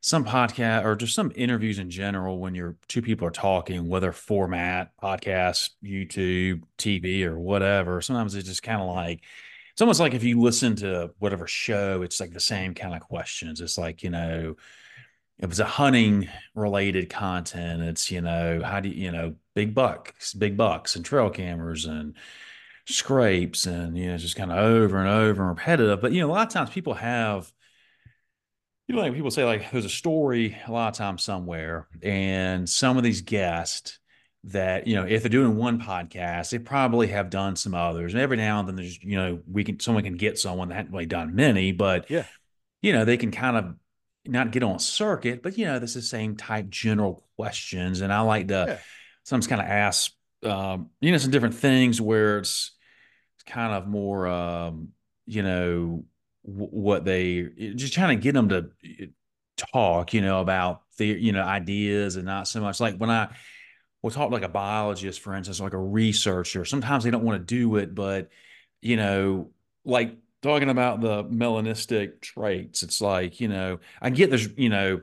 some podcast or just some interviews in general when you're two people are talking, whether format, podcast, YouTube, TV, or whatever. Sometimes it's just kind of like it's almost like if you listen to whatever show, it's like the same kind of questions. It's like, you know, it was a hunting related content. It's, you know, how do you, you know, big bucks, big bucks and trail cameras and scrapes and, you know, just kind of over and over and repetitive. But, you know, a lot of times people have you know, like people say, like there's a story a lot of times somewhere, and some of these guests that you know, if they're doing one podcast, they probably have done some others, and every now and then there's you know, we can someone can get someone that hasn't really done many, but yeah, you know, they can kind of not get on circuit, but you know, this is the same type general questions, and I like to yeah. sometimes kind of ask, um, you know, some different things where it's it's kind of more, um, you know what they just trying to get them to eh, talk, you know, about the you know ideas and not so much like when I we'll talk like a biologist, for instance, like a researcher. Sometimes they don't want to do it, but you know, like talking about the melanistic traits, it's like, you know, I get there's, you know,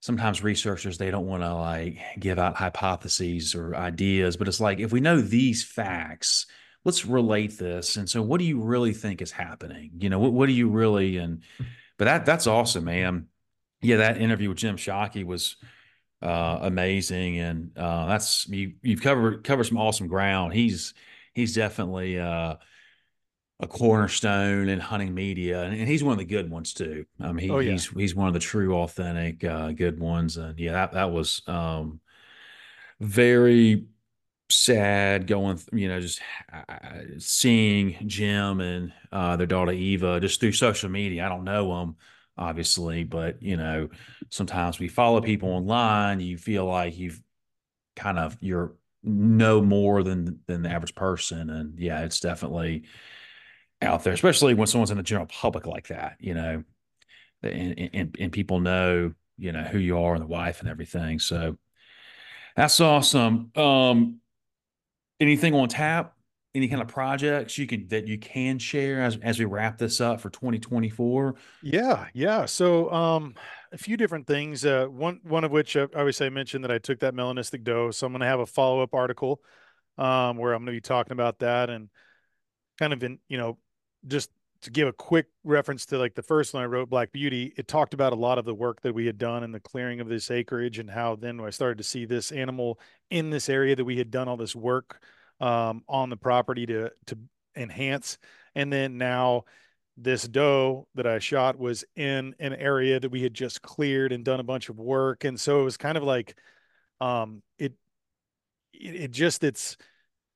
sometimes researchers they don't want to like give out hypotheses or ideas, but it's like if we know these facts, let's relate this. And so what do you really think is happening? You know, what, what do you really and but that that's awesome, man. Yeah, that interview with Jim Shockey was uh, amazing, and uh, that's you. You've covered covered some awesome ground. He's he's definitely uh, a cornerstone in hunting media, and, and, he's one of the good ones too. I mean, he, oh, yeah. he's he's one of the true, authentic, uh, good ones, and yeah, that that was um, very sad going. You know, just uh, seeing Jim and uh, their daughter Eva just through social media. I don't know them obviously, but you know, sometimes we follow people online. You feel like you've kind of you're know more than than the average person, and yeah, it's definitely out there, especially when someone's in the general public like that. You know, and and, and people know you know who you are and the wife and everything. So that's awesome. Um, anything on tap? any kind of projects you can that you can share as as we wrap this up for 2024 yeah yeah so um a few different things uh one one of which uh, obviously i mentioned that i took that melanistic dose so i'm going to have a follow-up article um where i'm going to be talking about that and kind of in you know just to give a quick reference to like the first one I wrote, Black Beauty, it talked about a lot of the work that we had done in the clearing of this acreage and how then I started to see this animal in this area that we had done all this work um, on the property to to enhance. And then now this doe that I shot was in an area that we had just cleared and done a bunch of work. And so it was kind of like um, it, it, it just it's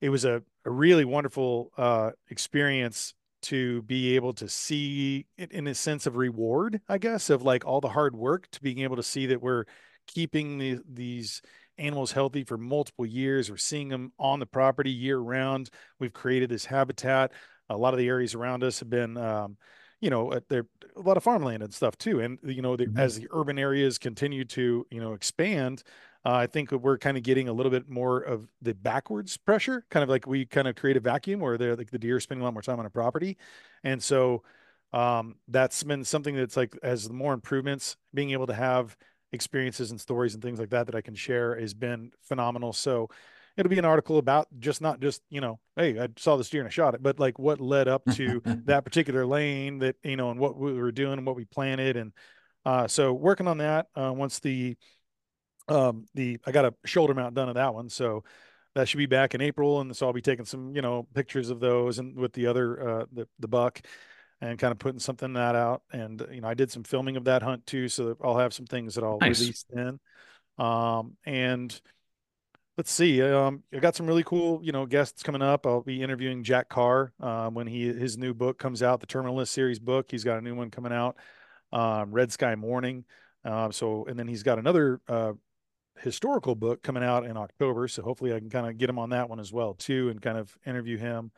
it was a, a really wonderful uh, experience to be able to see it in a sense of reward, I guess, of like all the hard work to being able to see that we're keeping the, these animals healthy for multiple years. We're seeing them on the property year round. We've created this habitat. A lot of the areas around us have been, um, you know, uh, there a lot of farmland and stuff too. And you know, the, mm-hmm. as the urban areas continue to you know expand, uh, I think we're kind of getting a little bit more of the backwards pressure, kind of like we kind of create a vacuum where they're like the deer spending a lot more time on a property, and so um, that's been something that's like as more improvements, being able to have experiences and stories and things like that that I can share has been phenomenal. So it'll be an article about just not just, you know, hey, I saw this deer and I shot it, but like what led up to that particular lane that, you know, and what we were doing and what we planted. And uh, so working on that uh, once the, um, the, I got a shoulder mount done of that one. So that should be back in April. And so I'll be taking some, you know, pictures of those and with the other, uh, the, the buck and kind of putting something that out. And you know, I did some filming of that hunt too, so I'll have some things that I'll nice. release then. Um, and let's see, um, I got some really cool, you know, guests coming up. I'll be interviewing Jack Carr um, when he his new book comes out, the Terminal List series book. He's got a new one coming out, um, Red Sky Mourning. Uh, so, and then he's got another uh, historical book coming out in October. So hopefully I can kind of get him on that one as well too, and kind of interview him.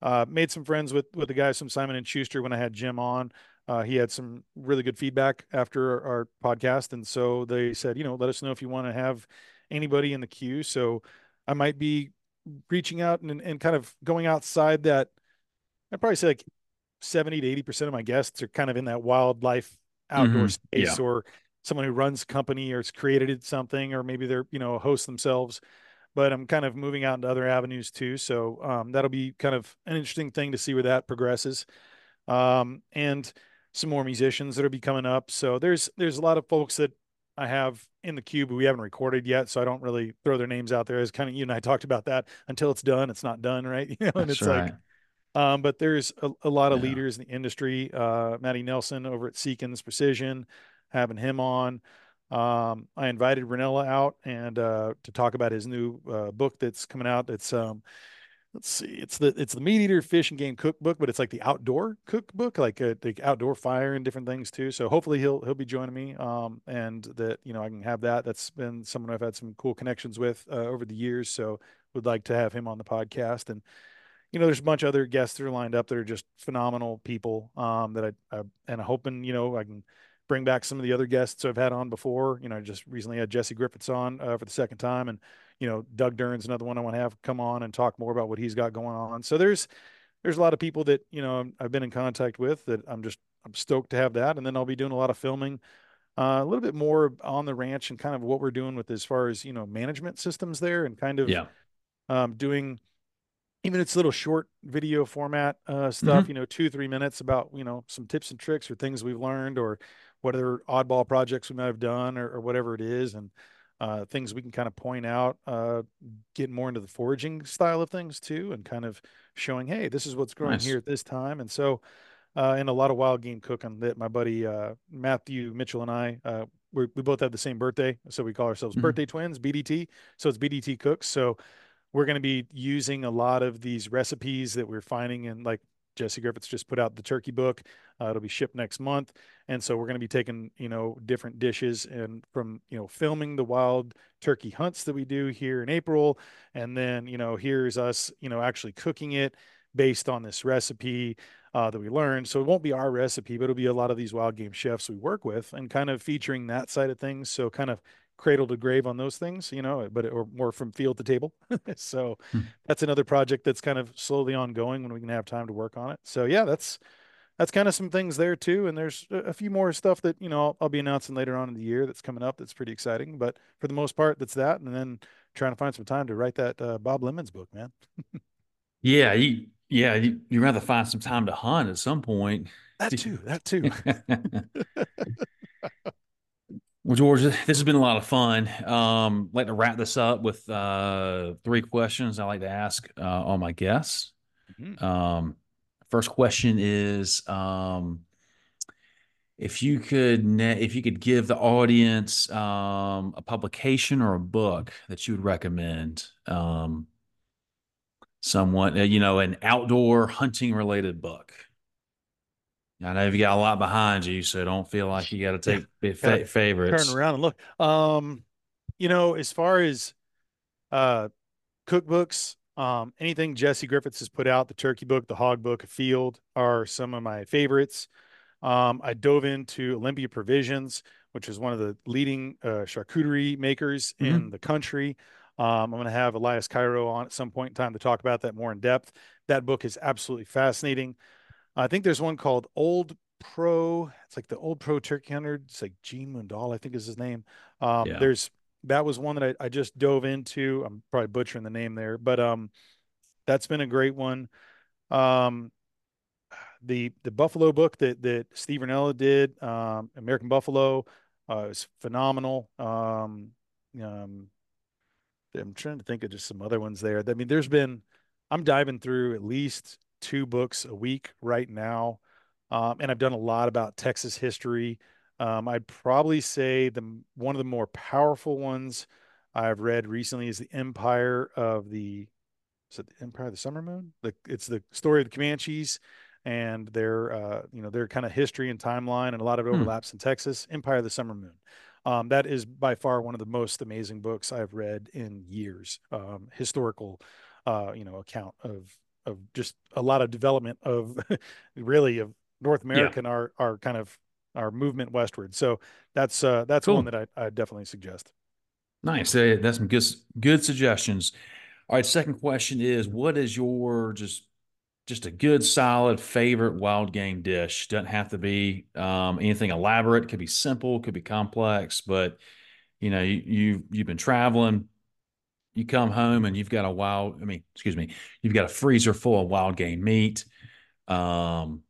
Uh, made some friends with with the guys from Simon and Schuster when I had Jim on. Uh, he had some really good feedback after our, our, podcast, and so they said, you know, let us know if you want to have anybody in the queue. So I might be reaching out and, and kind of going outside that. I'd probably say like seventy to eighty percent of my guests are kind of in that wildlife outdoor mm-hmm. space, yeah. or someone who runs company or has created something, or maybe they're you know a host themselves but I'm kind of moving out into other avenues too. So um, that'll be kind of an interesting thing to see where that progresses. Um, and some more musicians that'll be coming up. So there's there's a lot of folks that I have in the queue, but we haven't recorded yet, so I don't really throw their names out there. As kind of you and I talked about that until it's done, it's not done, right? You know, and That's it's right. like. Um, but there's a, a lot of yeah. leaders in the industry. Uh, Matty Nelson over at Seekins Precision, having him on. Um, I invited Rinella out and uh, to talk about his new uh, book that's coming out. It's um, let's see, it's the it's the meat eater fish and game cookbook, but it's like the outdoor cookbook, like uh, the outdoor fire and different things too. So hopefully he'll he'll be joining me, um, and that you know I can have that. That's been someone I've had some cool connections with uh, over the years. So would like to have him on the podcast and you know, there's a bunch of other guests that are lined up that are just phenomenal people um, that I, I and I'm hoping you know I can bring back some of the other guests I've had on before. You know, I just recently had Jesse Griffiths on uh, for the second time, and you know, Doug Duren's another one I want to have come on and talk more about what he's got going on. So there's there's a lot of people that you know I've been in contact with that I'm just I'm stoked to have that, and then I'll be doing a lot of filming, uh, a little bit more on the ranch and kind of what we're doing with as far as you know management systems there, and kind of yeah. um, doing even its little short video format uh, stuff, mm-hmm. you know, two three minutes about you know some tips and tricks or things we've learned or what other oddball projects we might have done or, or whatever it is, and uh, things we can kind of point out, uh, getting more into the foraging style of things too, and kind of showing, hey, this is what's growing nice. here at this time. And so, uh, and a lot of wild game cooking that my buddy uh, Matthew Mitchell and I, uh, we both have the same birthday, so we call ourselves mm-hmm. birthday twins, BDT. So it's BDT Cooks. So we're going to be using a lot of these recipes that we're finding in like Jesse Griffiths just put out the turkey book. Uh, it'll be shipped next month, and so we're going to be taking you know different dishes and from you know filming the wild turkey hunts that we do here in April, and then you know here's us you know actually cooking it based on this recipe uh, that we learned. So it won't be our recipe, but it'll be a lot of these wild game chefs we work with, and kind of featuring that side of things. So kind of cradle to grave on those things, you know, but or more from field to table. so hmm. that's another project that's kind of slowly ongoing when we can have time to work on it. So yeah, that's that's kind of some things there too. And there's a few more stuff that you know I'll, I'll, be announcing later on in the year that's coming up. That's pretty exciting. But for the most part, that's that. And then trying to find some time to write that uh, Bob Lemmons book, man. yeah, you yeah you you rather find some time to hunt at some point. That too. That too. Well, George, this has been a lot of fun. Um, I'd like to wrap this up with uh, three questions I like to ask uh, all my guests. Mm-hmm. Um, first question is um, if you could ne- if you could give the audience um, a publication or a book that you would recommend um, someone uh, you know an outdoor hunting related book I know you've got a lot behind you, so don't feel like you got to take fa- favorites. Turn around and look. Um, you know, as far as uh cookbooks, um, anything Jesse Griffiths has put out, the turkey book, the hog book, field are some of my favorites. Um, I dove into Olympia Provisions, which is one of the leading uh, charcuterie makers mm-hmm. in the country. Um, I'm going to have Elias Cairo on at some point in time to talk about that more in depth. That book is absolutely fascinating. I think there's one called Old Pro. It's like the Old Pro Turkey Hunter. It's like Gene Mundall, I think is his name. Um, yeah. There's that was one that I, I just dove into. I'm probably butchering the name there, but um, that's been a great one. Um, the the Buffalo book that that Steve Rinella did, um, American Buffalo, uh, is phenomenal. Um, um, I'm trying to think of just some other ones there. I mean, there's been I'm diving through at least two books a week right now. Um, and I've done a lot about Texas history. Um, I'd probably say the one of the more powerful ones I've read recently is the Empire of the is it the Empire of the Summer Moon? The, it's the story of the Comanches and their uh, you know their kind of history and timeline, and a lot of it overlaps hmm. in Texas. Empire of the Summer Moon. Um, that is by far one of the most amazing books I've read in years. Um, historical, uh, you know, account of of just a lot of development of really of North America yeah. and our our kind of our movement westward. So that's uh, that's cool. one that I, I definitely suggest. Nice. That's some good good suggestions. All right. Second question is, what is your just just a good solid favorite wild game dish? Doesn't have to be um, anything elaborate. Could be simple. Could be complex. But you know, you, you you've been traveling you come home and you've got a wild, I mean, excuse me, you've got a freezer full of wild game meat. Um,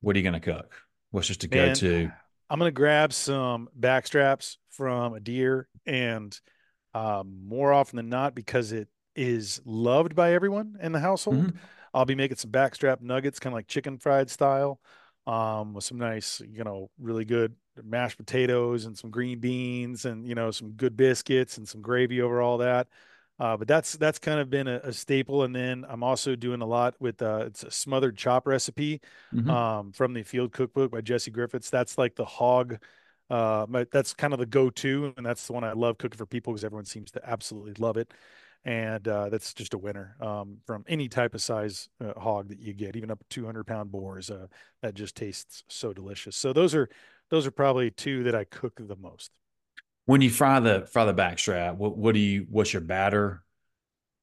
what are you going to cook? What's just to go to? I'm going to grab some back straps from a deer and um, more often than not, because it is loved by everyone in the household, mm-hmm. I'll be making some backstrap nuggets, kind of like chicken fried style, um, with some nice, you know, really good mashed potatoes and some green beans and you know some good biscuits and some gravy over all that. Uh, but that's that's kind of been a, a, staple. And then I'm also doing a lot with uh, it's a smothered chop recipe mm-hmm. um, from the Field Cookbook by Jesse Griffiths. That's like the hog. Uh, that's kind of the go-to, and that's the one I love cooking for people because everyone seems to absolutely love it. And uh, that's just a winner um, from any type of size uh, hog that you get, even up to 200 pound boars. Uh, that just tastes so delicious. So those are those are probably two that I cook the most. When you fry the fry the backstrap, what what do you what's your batter?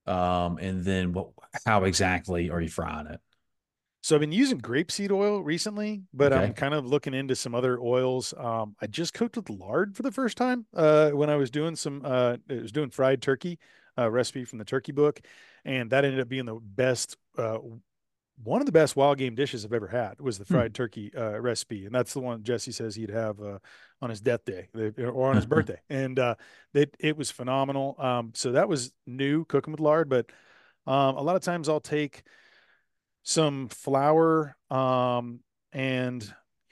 Um, and then what how exactly are you frying it? So I've been using grapeseed oil recently, but I'm kind of looking into some other oils. Um, I just cooked with lard for the first time uh, when I was doing some uh, I was doing fried turkey uh, recipe from the turkey book, and that ended up being the best uh, one of the best wild game dishes I've ever had was the Hmm. fried turkey uh, recipe, and that's the one Jesse says he'd have uh, on his death day or on his birthday, and uh, it it was phenomenal. Um, so that was new cooking with lard, but um, a lot of times I'll take some flour um, and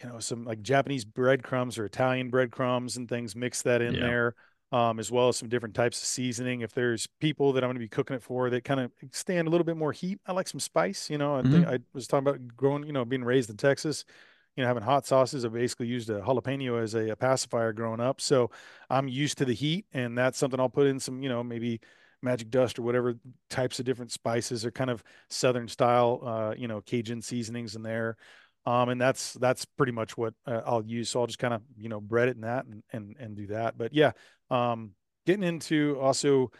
you know some like Japanese breadcrumbs or Italian breadcrumbs and things. Mix that in Yeah. there, um, as well as some different types of seasoning. If there's people that I'm going to be cooking it for that kind of stand a little bit more heat, I like some spice. You know, I think hmm I was talking about growing, you know, being raised in Texas. You know, having hot sauces. I basically used a jalapeno as a, a pacifier growing up, so I'm used to the heat, and that's something I'll put in some, you know, maybe magic dust or whatever types of different spices or kind of southern style uh you know cajun seasonings in there um and that's that's pretty much what uh, i'll use so i'll just kind of you know bread it in that and and and do that but yeah um getting into also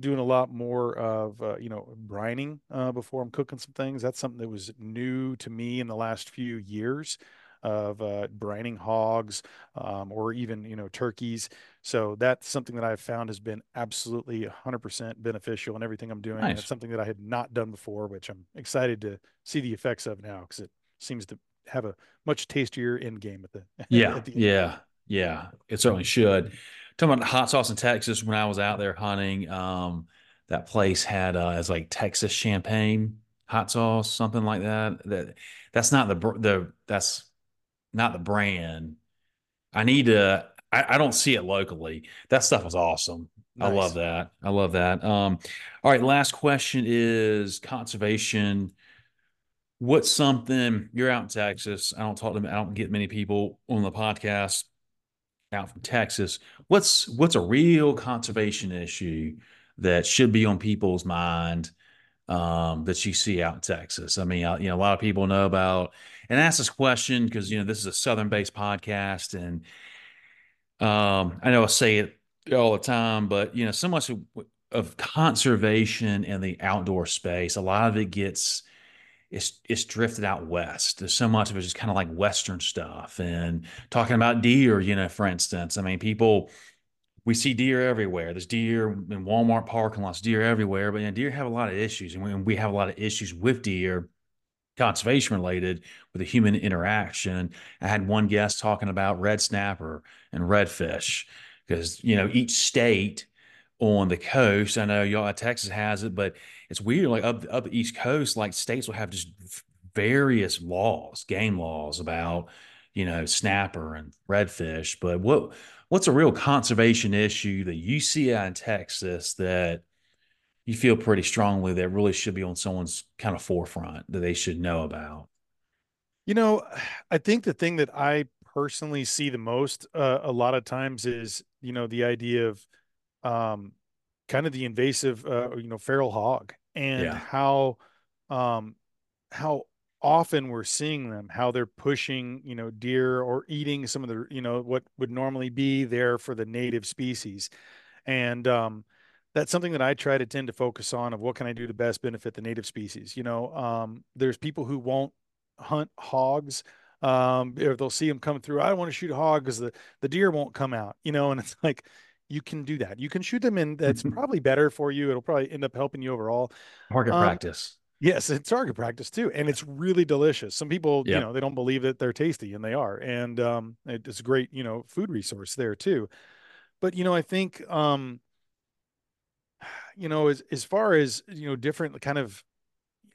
doing a lot more of uh, you know brining uh, before I'm cooking some things. That's something that was new to me in the last few years of uh, brining hogs um, or even you know turkeys. So that's something that I've found has been absolutely 100% beneficial in everything I'm doing. And it's something that I had not done before, which I'm excited to see the effects of now because it seems to have a much tastier end game at the Yeah. at the end of the day. Yeah. Yeah. It certainly should. Talking about hot sauce in Texas, when I was out there hunting, um, that place had uh, as like Texas champagne hot sauce, something like that. That that's not the the that's not the brand. I need to. I, I don't see it locally. That stuff is awesome. I love that. I love that. Um, all right. Last question is conservation. What's something you're out in Texas? I don't talk to. I don't get many people on the podcast out from Texas. What's what's a real conservation issue that should be on people's mind um, that you see out in Texas? I mean, I, you know, a lot of people know about, and ask this question because you know this is a Southern-based podcast, and um, I know I say it all the time, but you know, so much of, of conservation in the outdoor space, a lot of it gets it's it's drifted out west. There's so much of it just kind of like Western stuff and talking about deer, you know, for instance. I mean, people we see deer everywhere. There's deer in Walmart parking lots, deer everywhere, but you know, deer have a lot of issues, and we, we have a lot of issues with deer conservation related with the human interaction. I had one guest talking about red snapper and redfish because you know each state on the coast. I know y'all Texas has it, but it's weird. Like up up the East Coast, like states will have just various laws, game laws about you know snapper and redfish. But what what's a real conservation issue that you see out in Texas that you feel pretty strongly that really should be on someone's kind of forefront that they should know about. You know, I think the thing that I personally see the most uh, a lot of times is, you know, the idea of um, kind of the invasive, uh, you know, feral hog and Yeah. how um, how often we're seeing them, how they're pushing, you know, deer or eating some of the, you know, what would normally be there for the native species. And um, that's something that I try to tend to focus on of what can I do to best benefit the native species. You know, um, there's people who won't hunt hogs. Um, if they'll see them come through, I don't want to shoot a hog because the, the deer won't come out, you know, and it's like you can do that. You can shoot them and that's probably better for you. It'll probably end up helping you overall. Target Um, practice. yes, it's target practice too. And it's really delicious. Some people, you know, they don't believe that they're tasty and they are. And um, it's a great, you know, food resource there too. But, you know, I think um, you know, as as far as you know, different kind of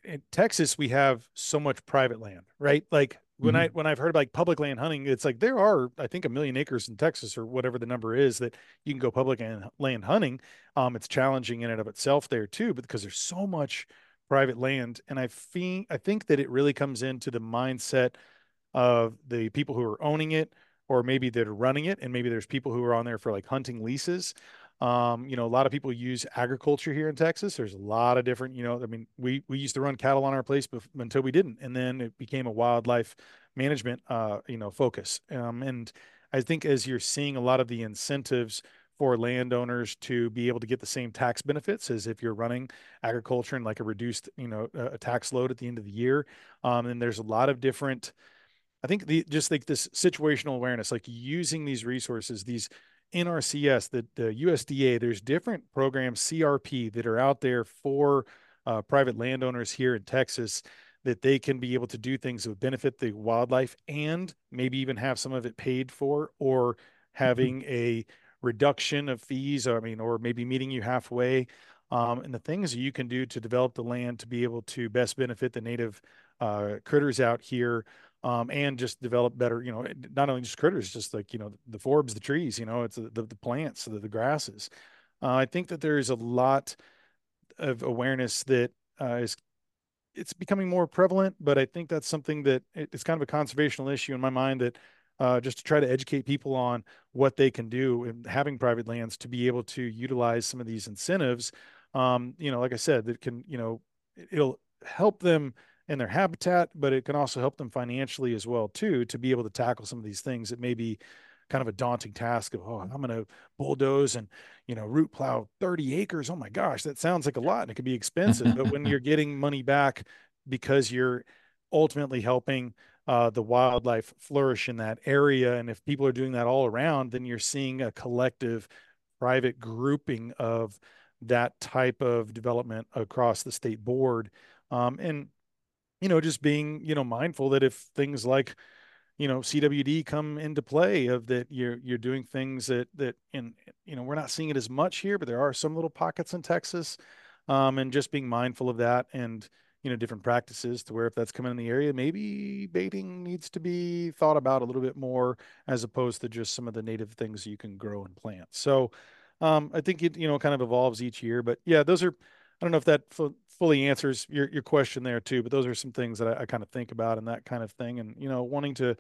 in Texas, we have so much private land, right? Like when I hmm when I've heard like public land hunting, it's like there are I think a million acres in Texas or whatever the number is that you can go public and land hunting. Um, it's challenging in and of itself there too, but because there's so much private land, and I think I think that it really comes into the mindset of the people who are owning it or maybe that are running it and maybe there's people who are on there for like hunting leases um, you know a lot of people use agriculture here in texas there's a lot of different you know i mean we we used to run cattle on our place bef- until we didn't and then it became a wildlife management uh, you know focus um, and I think as you're seeing a lot of the incentives for landowners to be able to get the same tax benefits as if you're running agriculture and like a reduced, you know, a tax load at the end of the year. Um, and there's a lot of different, I think the just like this situational awareness, like using these resources, these NRCS, the, the USDA, there's different programs, CRP, that are out there for uh, private landowners here in Texas that they can be able to do things that would benefit the wildlife and maybe even have some of it paid for or mm-hmm. having mm-hmm. a reduction of fees, I mean, or maybe meeting you halfway. Um, and the things you can do to develop the land to be able to best benefit the native uh, critters out here um, and just develop better, you know, not only just critters, just like, you know, the forbs, the trees, you know, it's the, the plants, the, the grasses. Uh, I think that there is a lot of awareness that uh, is it's becoming more prevalent, but I think that's something that it's kind of a conservational issue in my mind that uh, just to try to educate people on what they can do and having private lands to be able to utilize some of these incentives. Um, you know, like I said, that can, you know, it'll help them in their habitat, but it can also help them financially as well too, to be able to tackle some of these things that may be kind of a daunting task of, oh, I'm going to bulldoze and, you know, root plow 30 acres. Oh my gosh, that sounds like a lot and it can be expensive. but when you're getting money back because you're ultimately helping uh, the wildlife flourish in that area. And if people are doing that all around, then you're seeing a collective private grouping of that type of development across the state board. Um, and, you know, just being, you know, mindful that if things like, you know, CWD come into play of that you're you're doing things that that in you know, we're not seeing it as much here, but there are some little pockets in Texas. Um, and just being mindful of that and you know different practices to where if that's coming in the area maybe baiting needs to be thought about a little bit more as opposed to just some of the native things you can grow and plant so um, i think it you know kind of evolves each year but yeah those are i don't know if that fully answers your, your question there too but those are some things that I, I kind of think about and that kind of thing and you know wanting to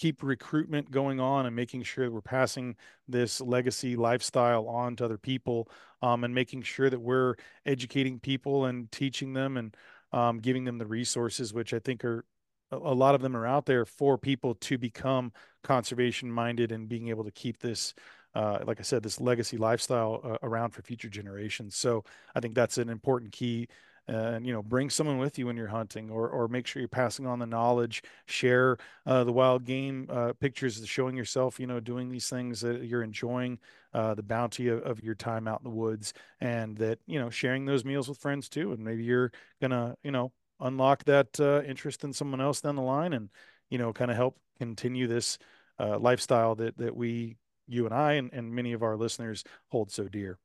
keep recruitment going on and making sure that we're passing this legacy lifestyle on to other people um, and making sure that we're educating people and teaching them and um, giving them the resources, which I think are a, lot of them are out there for people to become conservation minded and being able to keep this uh, like I said, this legacy lifestyle uh, around for future generations. So I think that's an important key and you know bring someone with you when you're hunting or or make sure you're passing on the knowledge share uh, the wild game uh, pictures showing yourself you know doing these things that you're enjoying uh, the bounty of, of, your time out in the woods and that you know sharing those meals with friends too. And maybe you're gonna you know unlock that uh, interest in someone else down the line and you know kind of help continue this uh, lifestyle that that we you and I and, and many of our listeners hold so dear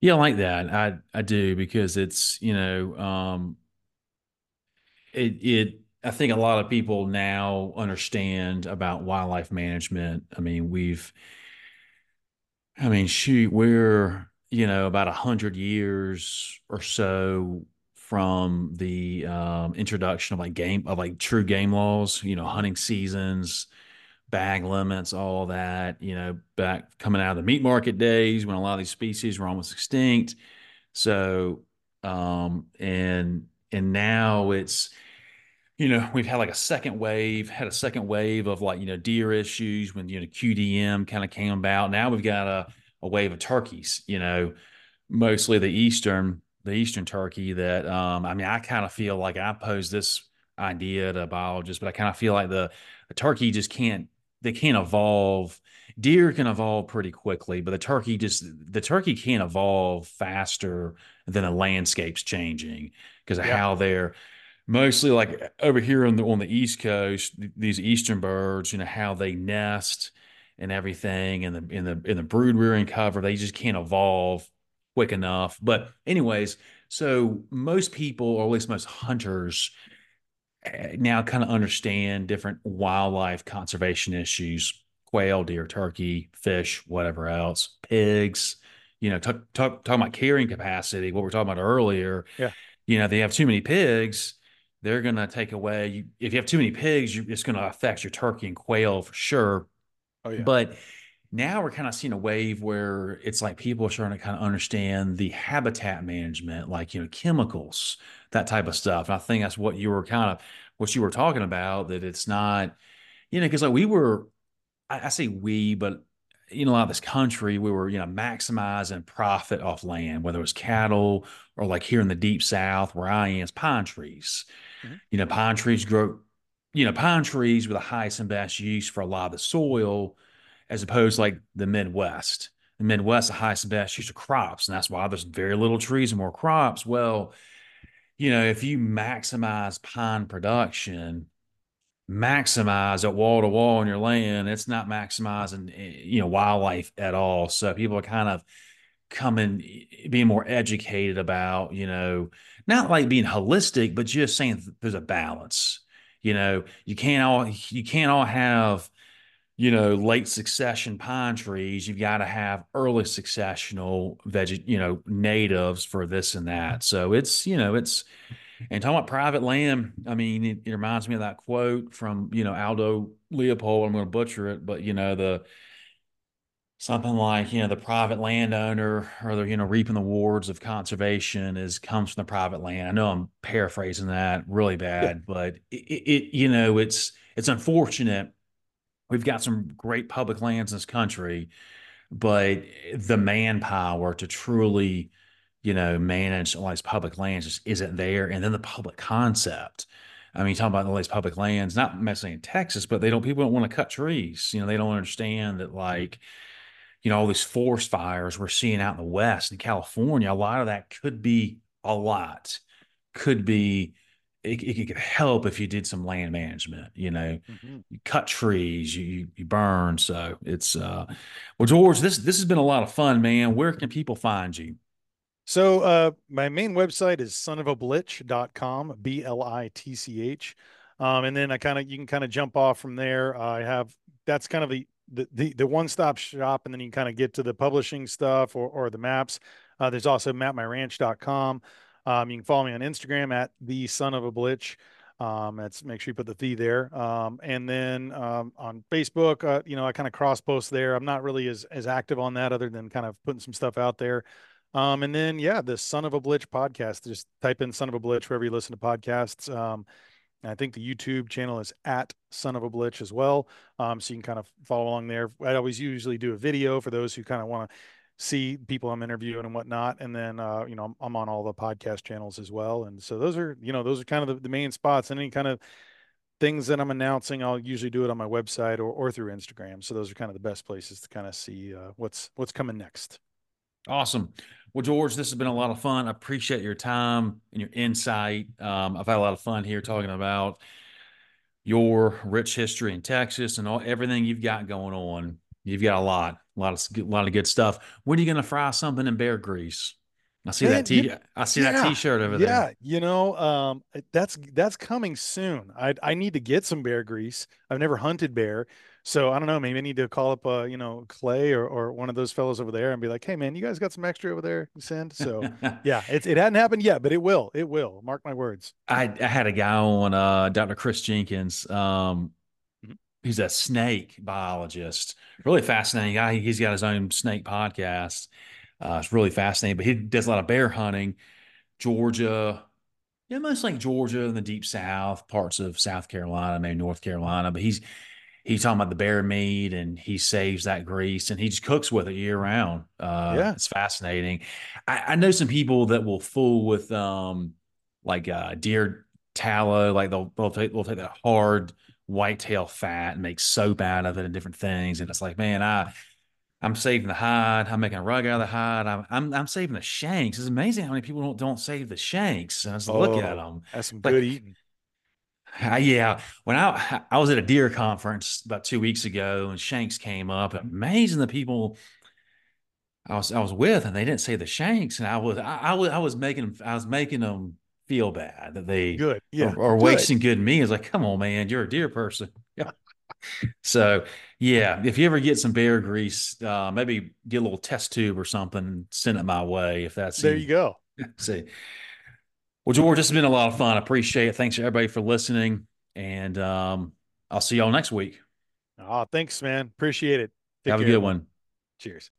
yeah, I like that. I I do because it's, you know, um it it I think a lot of people now understand about wildlife management. I mean, we've I mean, shoot, we're, you know, about a hundred years or so from the um, introduction of like game of like true game laws, you know, hunting seasons, bag limits, all that, you know, back coming out of the meat market days when a lot of these species were almost extinct. So, um, and, and now it's, you know, we've had like a second wave, had a second wave of like, you know, deer issues when, you know, QDM kind of came about. Now we've got a, a wave of turkeys, you know, mostly the Eastern, the Eastern turkey that, um, I mean, I kind of feel like I pose this idea to biologists, but I kind of feel like the, the turkey just can't they can't evolve. Deer can evolve pretty quickly, but the turkey just the turkey can't evolve faster than the landscape's changing because of yeah. how they're mostly like over here on the on the east coast these eastern birds you know how they nest and everything and the in the in the brood rearing cover they just can't evolve quick enough but anyways so most people or at least most hunters now kind of understand different wildlife conservation issues quail deer turkey fish whatever else pigs you know talk, talk, talking about carrying capacity what we are talking about earlier. Yeah. You know they have too many pigs they're going to take away you, if you have too many pigs you, it's going to affect your turkey and quail for sure. Oh, yeah. but now we're kind of seeing a wave where it's like people are starting to kind of understand the habitat management, like, you know, chemicals, that type of stuff. And I think that's what you were kind of, what you were talking about, that it's not, you know, because like we were, I, I say we, but you know, a lot of this country, we were, you know, maximizing profit off land, whether it was cattle or like here in the deep south where I am, it's pine trees. Mhm. You know, pine trees grow, you know, pine trees were the highest and best use for a lot of the soil, as opposed to like the Midwest. The Midwest, the highest and best use of crops. And that's why there's very little trees and more crops. Well, you know, if you maximize pine production, maximize it wall to wall on your land, it's not maximizing, eh, you know, wildlife at all. So people are kind of coming, eh, being more educated about, you know, not like being holistic, but just saying there's a balance. You know, you can't all you can't all have, you know, late succession pine trees. You've got to have early successional veg, you know, natives for this and that. Mm-hmm. So it's, you know, it's and talking about private land, I mean, it, it, reminds me of that quote from, you know, Aldo Leopold. I'm going to butcher it, but, you know, the something like, you know, the private landowner or the, you know, reaping the rewards of conservation is comes from the private land. I know I'm paraphrasing that really bad, yeah. but it, it, you know, it's, it's unfortunate. We've got some great public lands in this country, but the manpower to truly, you know, manage all these public lands just isn't there. And then the public concept. I mean, talking about all these public lands, not necessarily in Texas, but they don't, people don't want to cut trees. You know, they don't understand that, like, you know, all these forest fires we're seeing out in the West in California, a lot of that could be a lot, could be, it, it could help if you did some land management, you know, mm-hmm. you cut trees, you, you burn. So it's, uh, well, George, this, this has been a lot of fun, man. Where can people find you? So uh, my main website is sonofablitch.com, B L I T C H. Um, and then I kind of you can kind of jump off from there. Uh, I have that's kind of the the the, the one stop shop, and then you can kind of get to the publishing stuff or or the maps. Uh, there's also mapmyranch.com. Um, you can follow me on Instagram at the son of a blitch. Um, that's make sure you put the the there. Um, and then um, on Facebook, uh, you know, I kind of cross post there. I'm not really as as active on that, other than kind of putting some stuff out there. Um, and then yeah, the Son of a Blitch podcast. Just type in Son of a Blitch wherever you listen to podcasts. Um, I think the YouTube channel is at Son of a Blitch as well. Um, so you can kind of follow along there. I always usually do a video for those who kind of want to see people I'm interviewing and whatnot. And then, uh, you know, I'm, I'm, on all the podcast channels as well. And so those are, you know, those are kind of the, the, main spots. And any kind of things that I'm announcing, I'll usually do it on my website or, or through Instagram. So those are kind of the best places to kind of see uh, what's what's coming next. Awesome. Well, George, this has been a lot of fun. I appreciate your time and your insight. Um, I've had a lot of fun here talking about your rich history in Texas and all everything you've got going on. You've got a lot, a lot of, a lot of good stuff. When are you going to fry something in bear grease? I see Man, that t. You, I see yeah, that T-shirt over there. Yeah, you know, um, that's that's coming soon. I I need to get some bear grease. I've never hunted bear, so I don't know. Maybe I need to call up, uh, you know, Clay or, or one of those fellows over there and be like, "Hey, man, you guys got some extra over there? Send." So yeah, it it hadn't happened yet, but it will. It will. Mark my words. I, I had a guy on, uh, Dr. Chris Jenkins. Um, he's a snake biologist. Really fascinating guy. He's got his own snake podcast. Uh, it's really fascinating. But he does a lot of bear hunting, Georgia. Yeah, most like Georgia and the deep South, parts of South Carolina, maybe North Carolina. But he's he's talking about the bear meat and he saves that grease and he just cooks with it year round. Uh, yeah, it's fascinating. I, I, know some people that will fool with um, like uh, deer tallow, like they'll they'll take they'll take that hard whitetail fat and make soap out of it and different things. And it's like, man, I I'm saving the hide. I'm making a rug out of the hide. I'm I'm, I'm saving the shanks. It's amazing how many people don't don't save the shanks. And I just oh, look at them. That's some like, good eating. Uh, yeah, when I I was at a deer conference about two weeks ago, and Shanks came up. Amazing the people I was I was with, and they didn't say the Shanks, and I was I, I was I was making I was making them feel bad that they good yeah are, are wasting good meat. It's like, come on, man, you're a deer person. Yeah. so yeah, if you ever get some bear grease, uh, maybe get a little test tube or something, send it my way. If that's there, you go. See. Well, George, this has been a lot of fun. I appreciate it. Thanks everybody for listening. And um, I'll see y'all next week. Oh, thanks, man. Appreciate it. Take Have care. a good one. Cheers.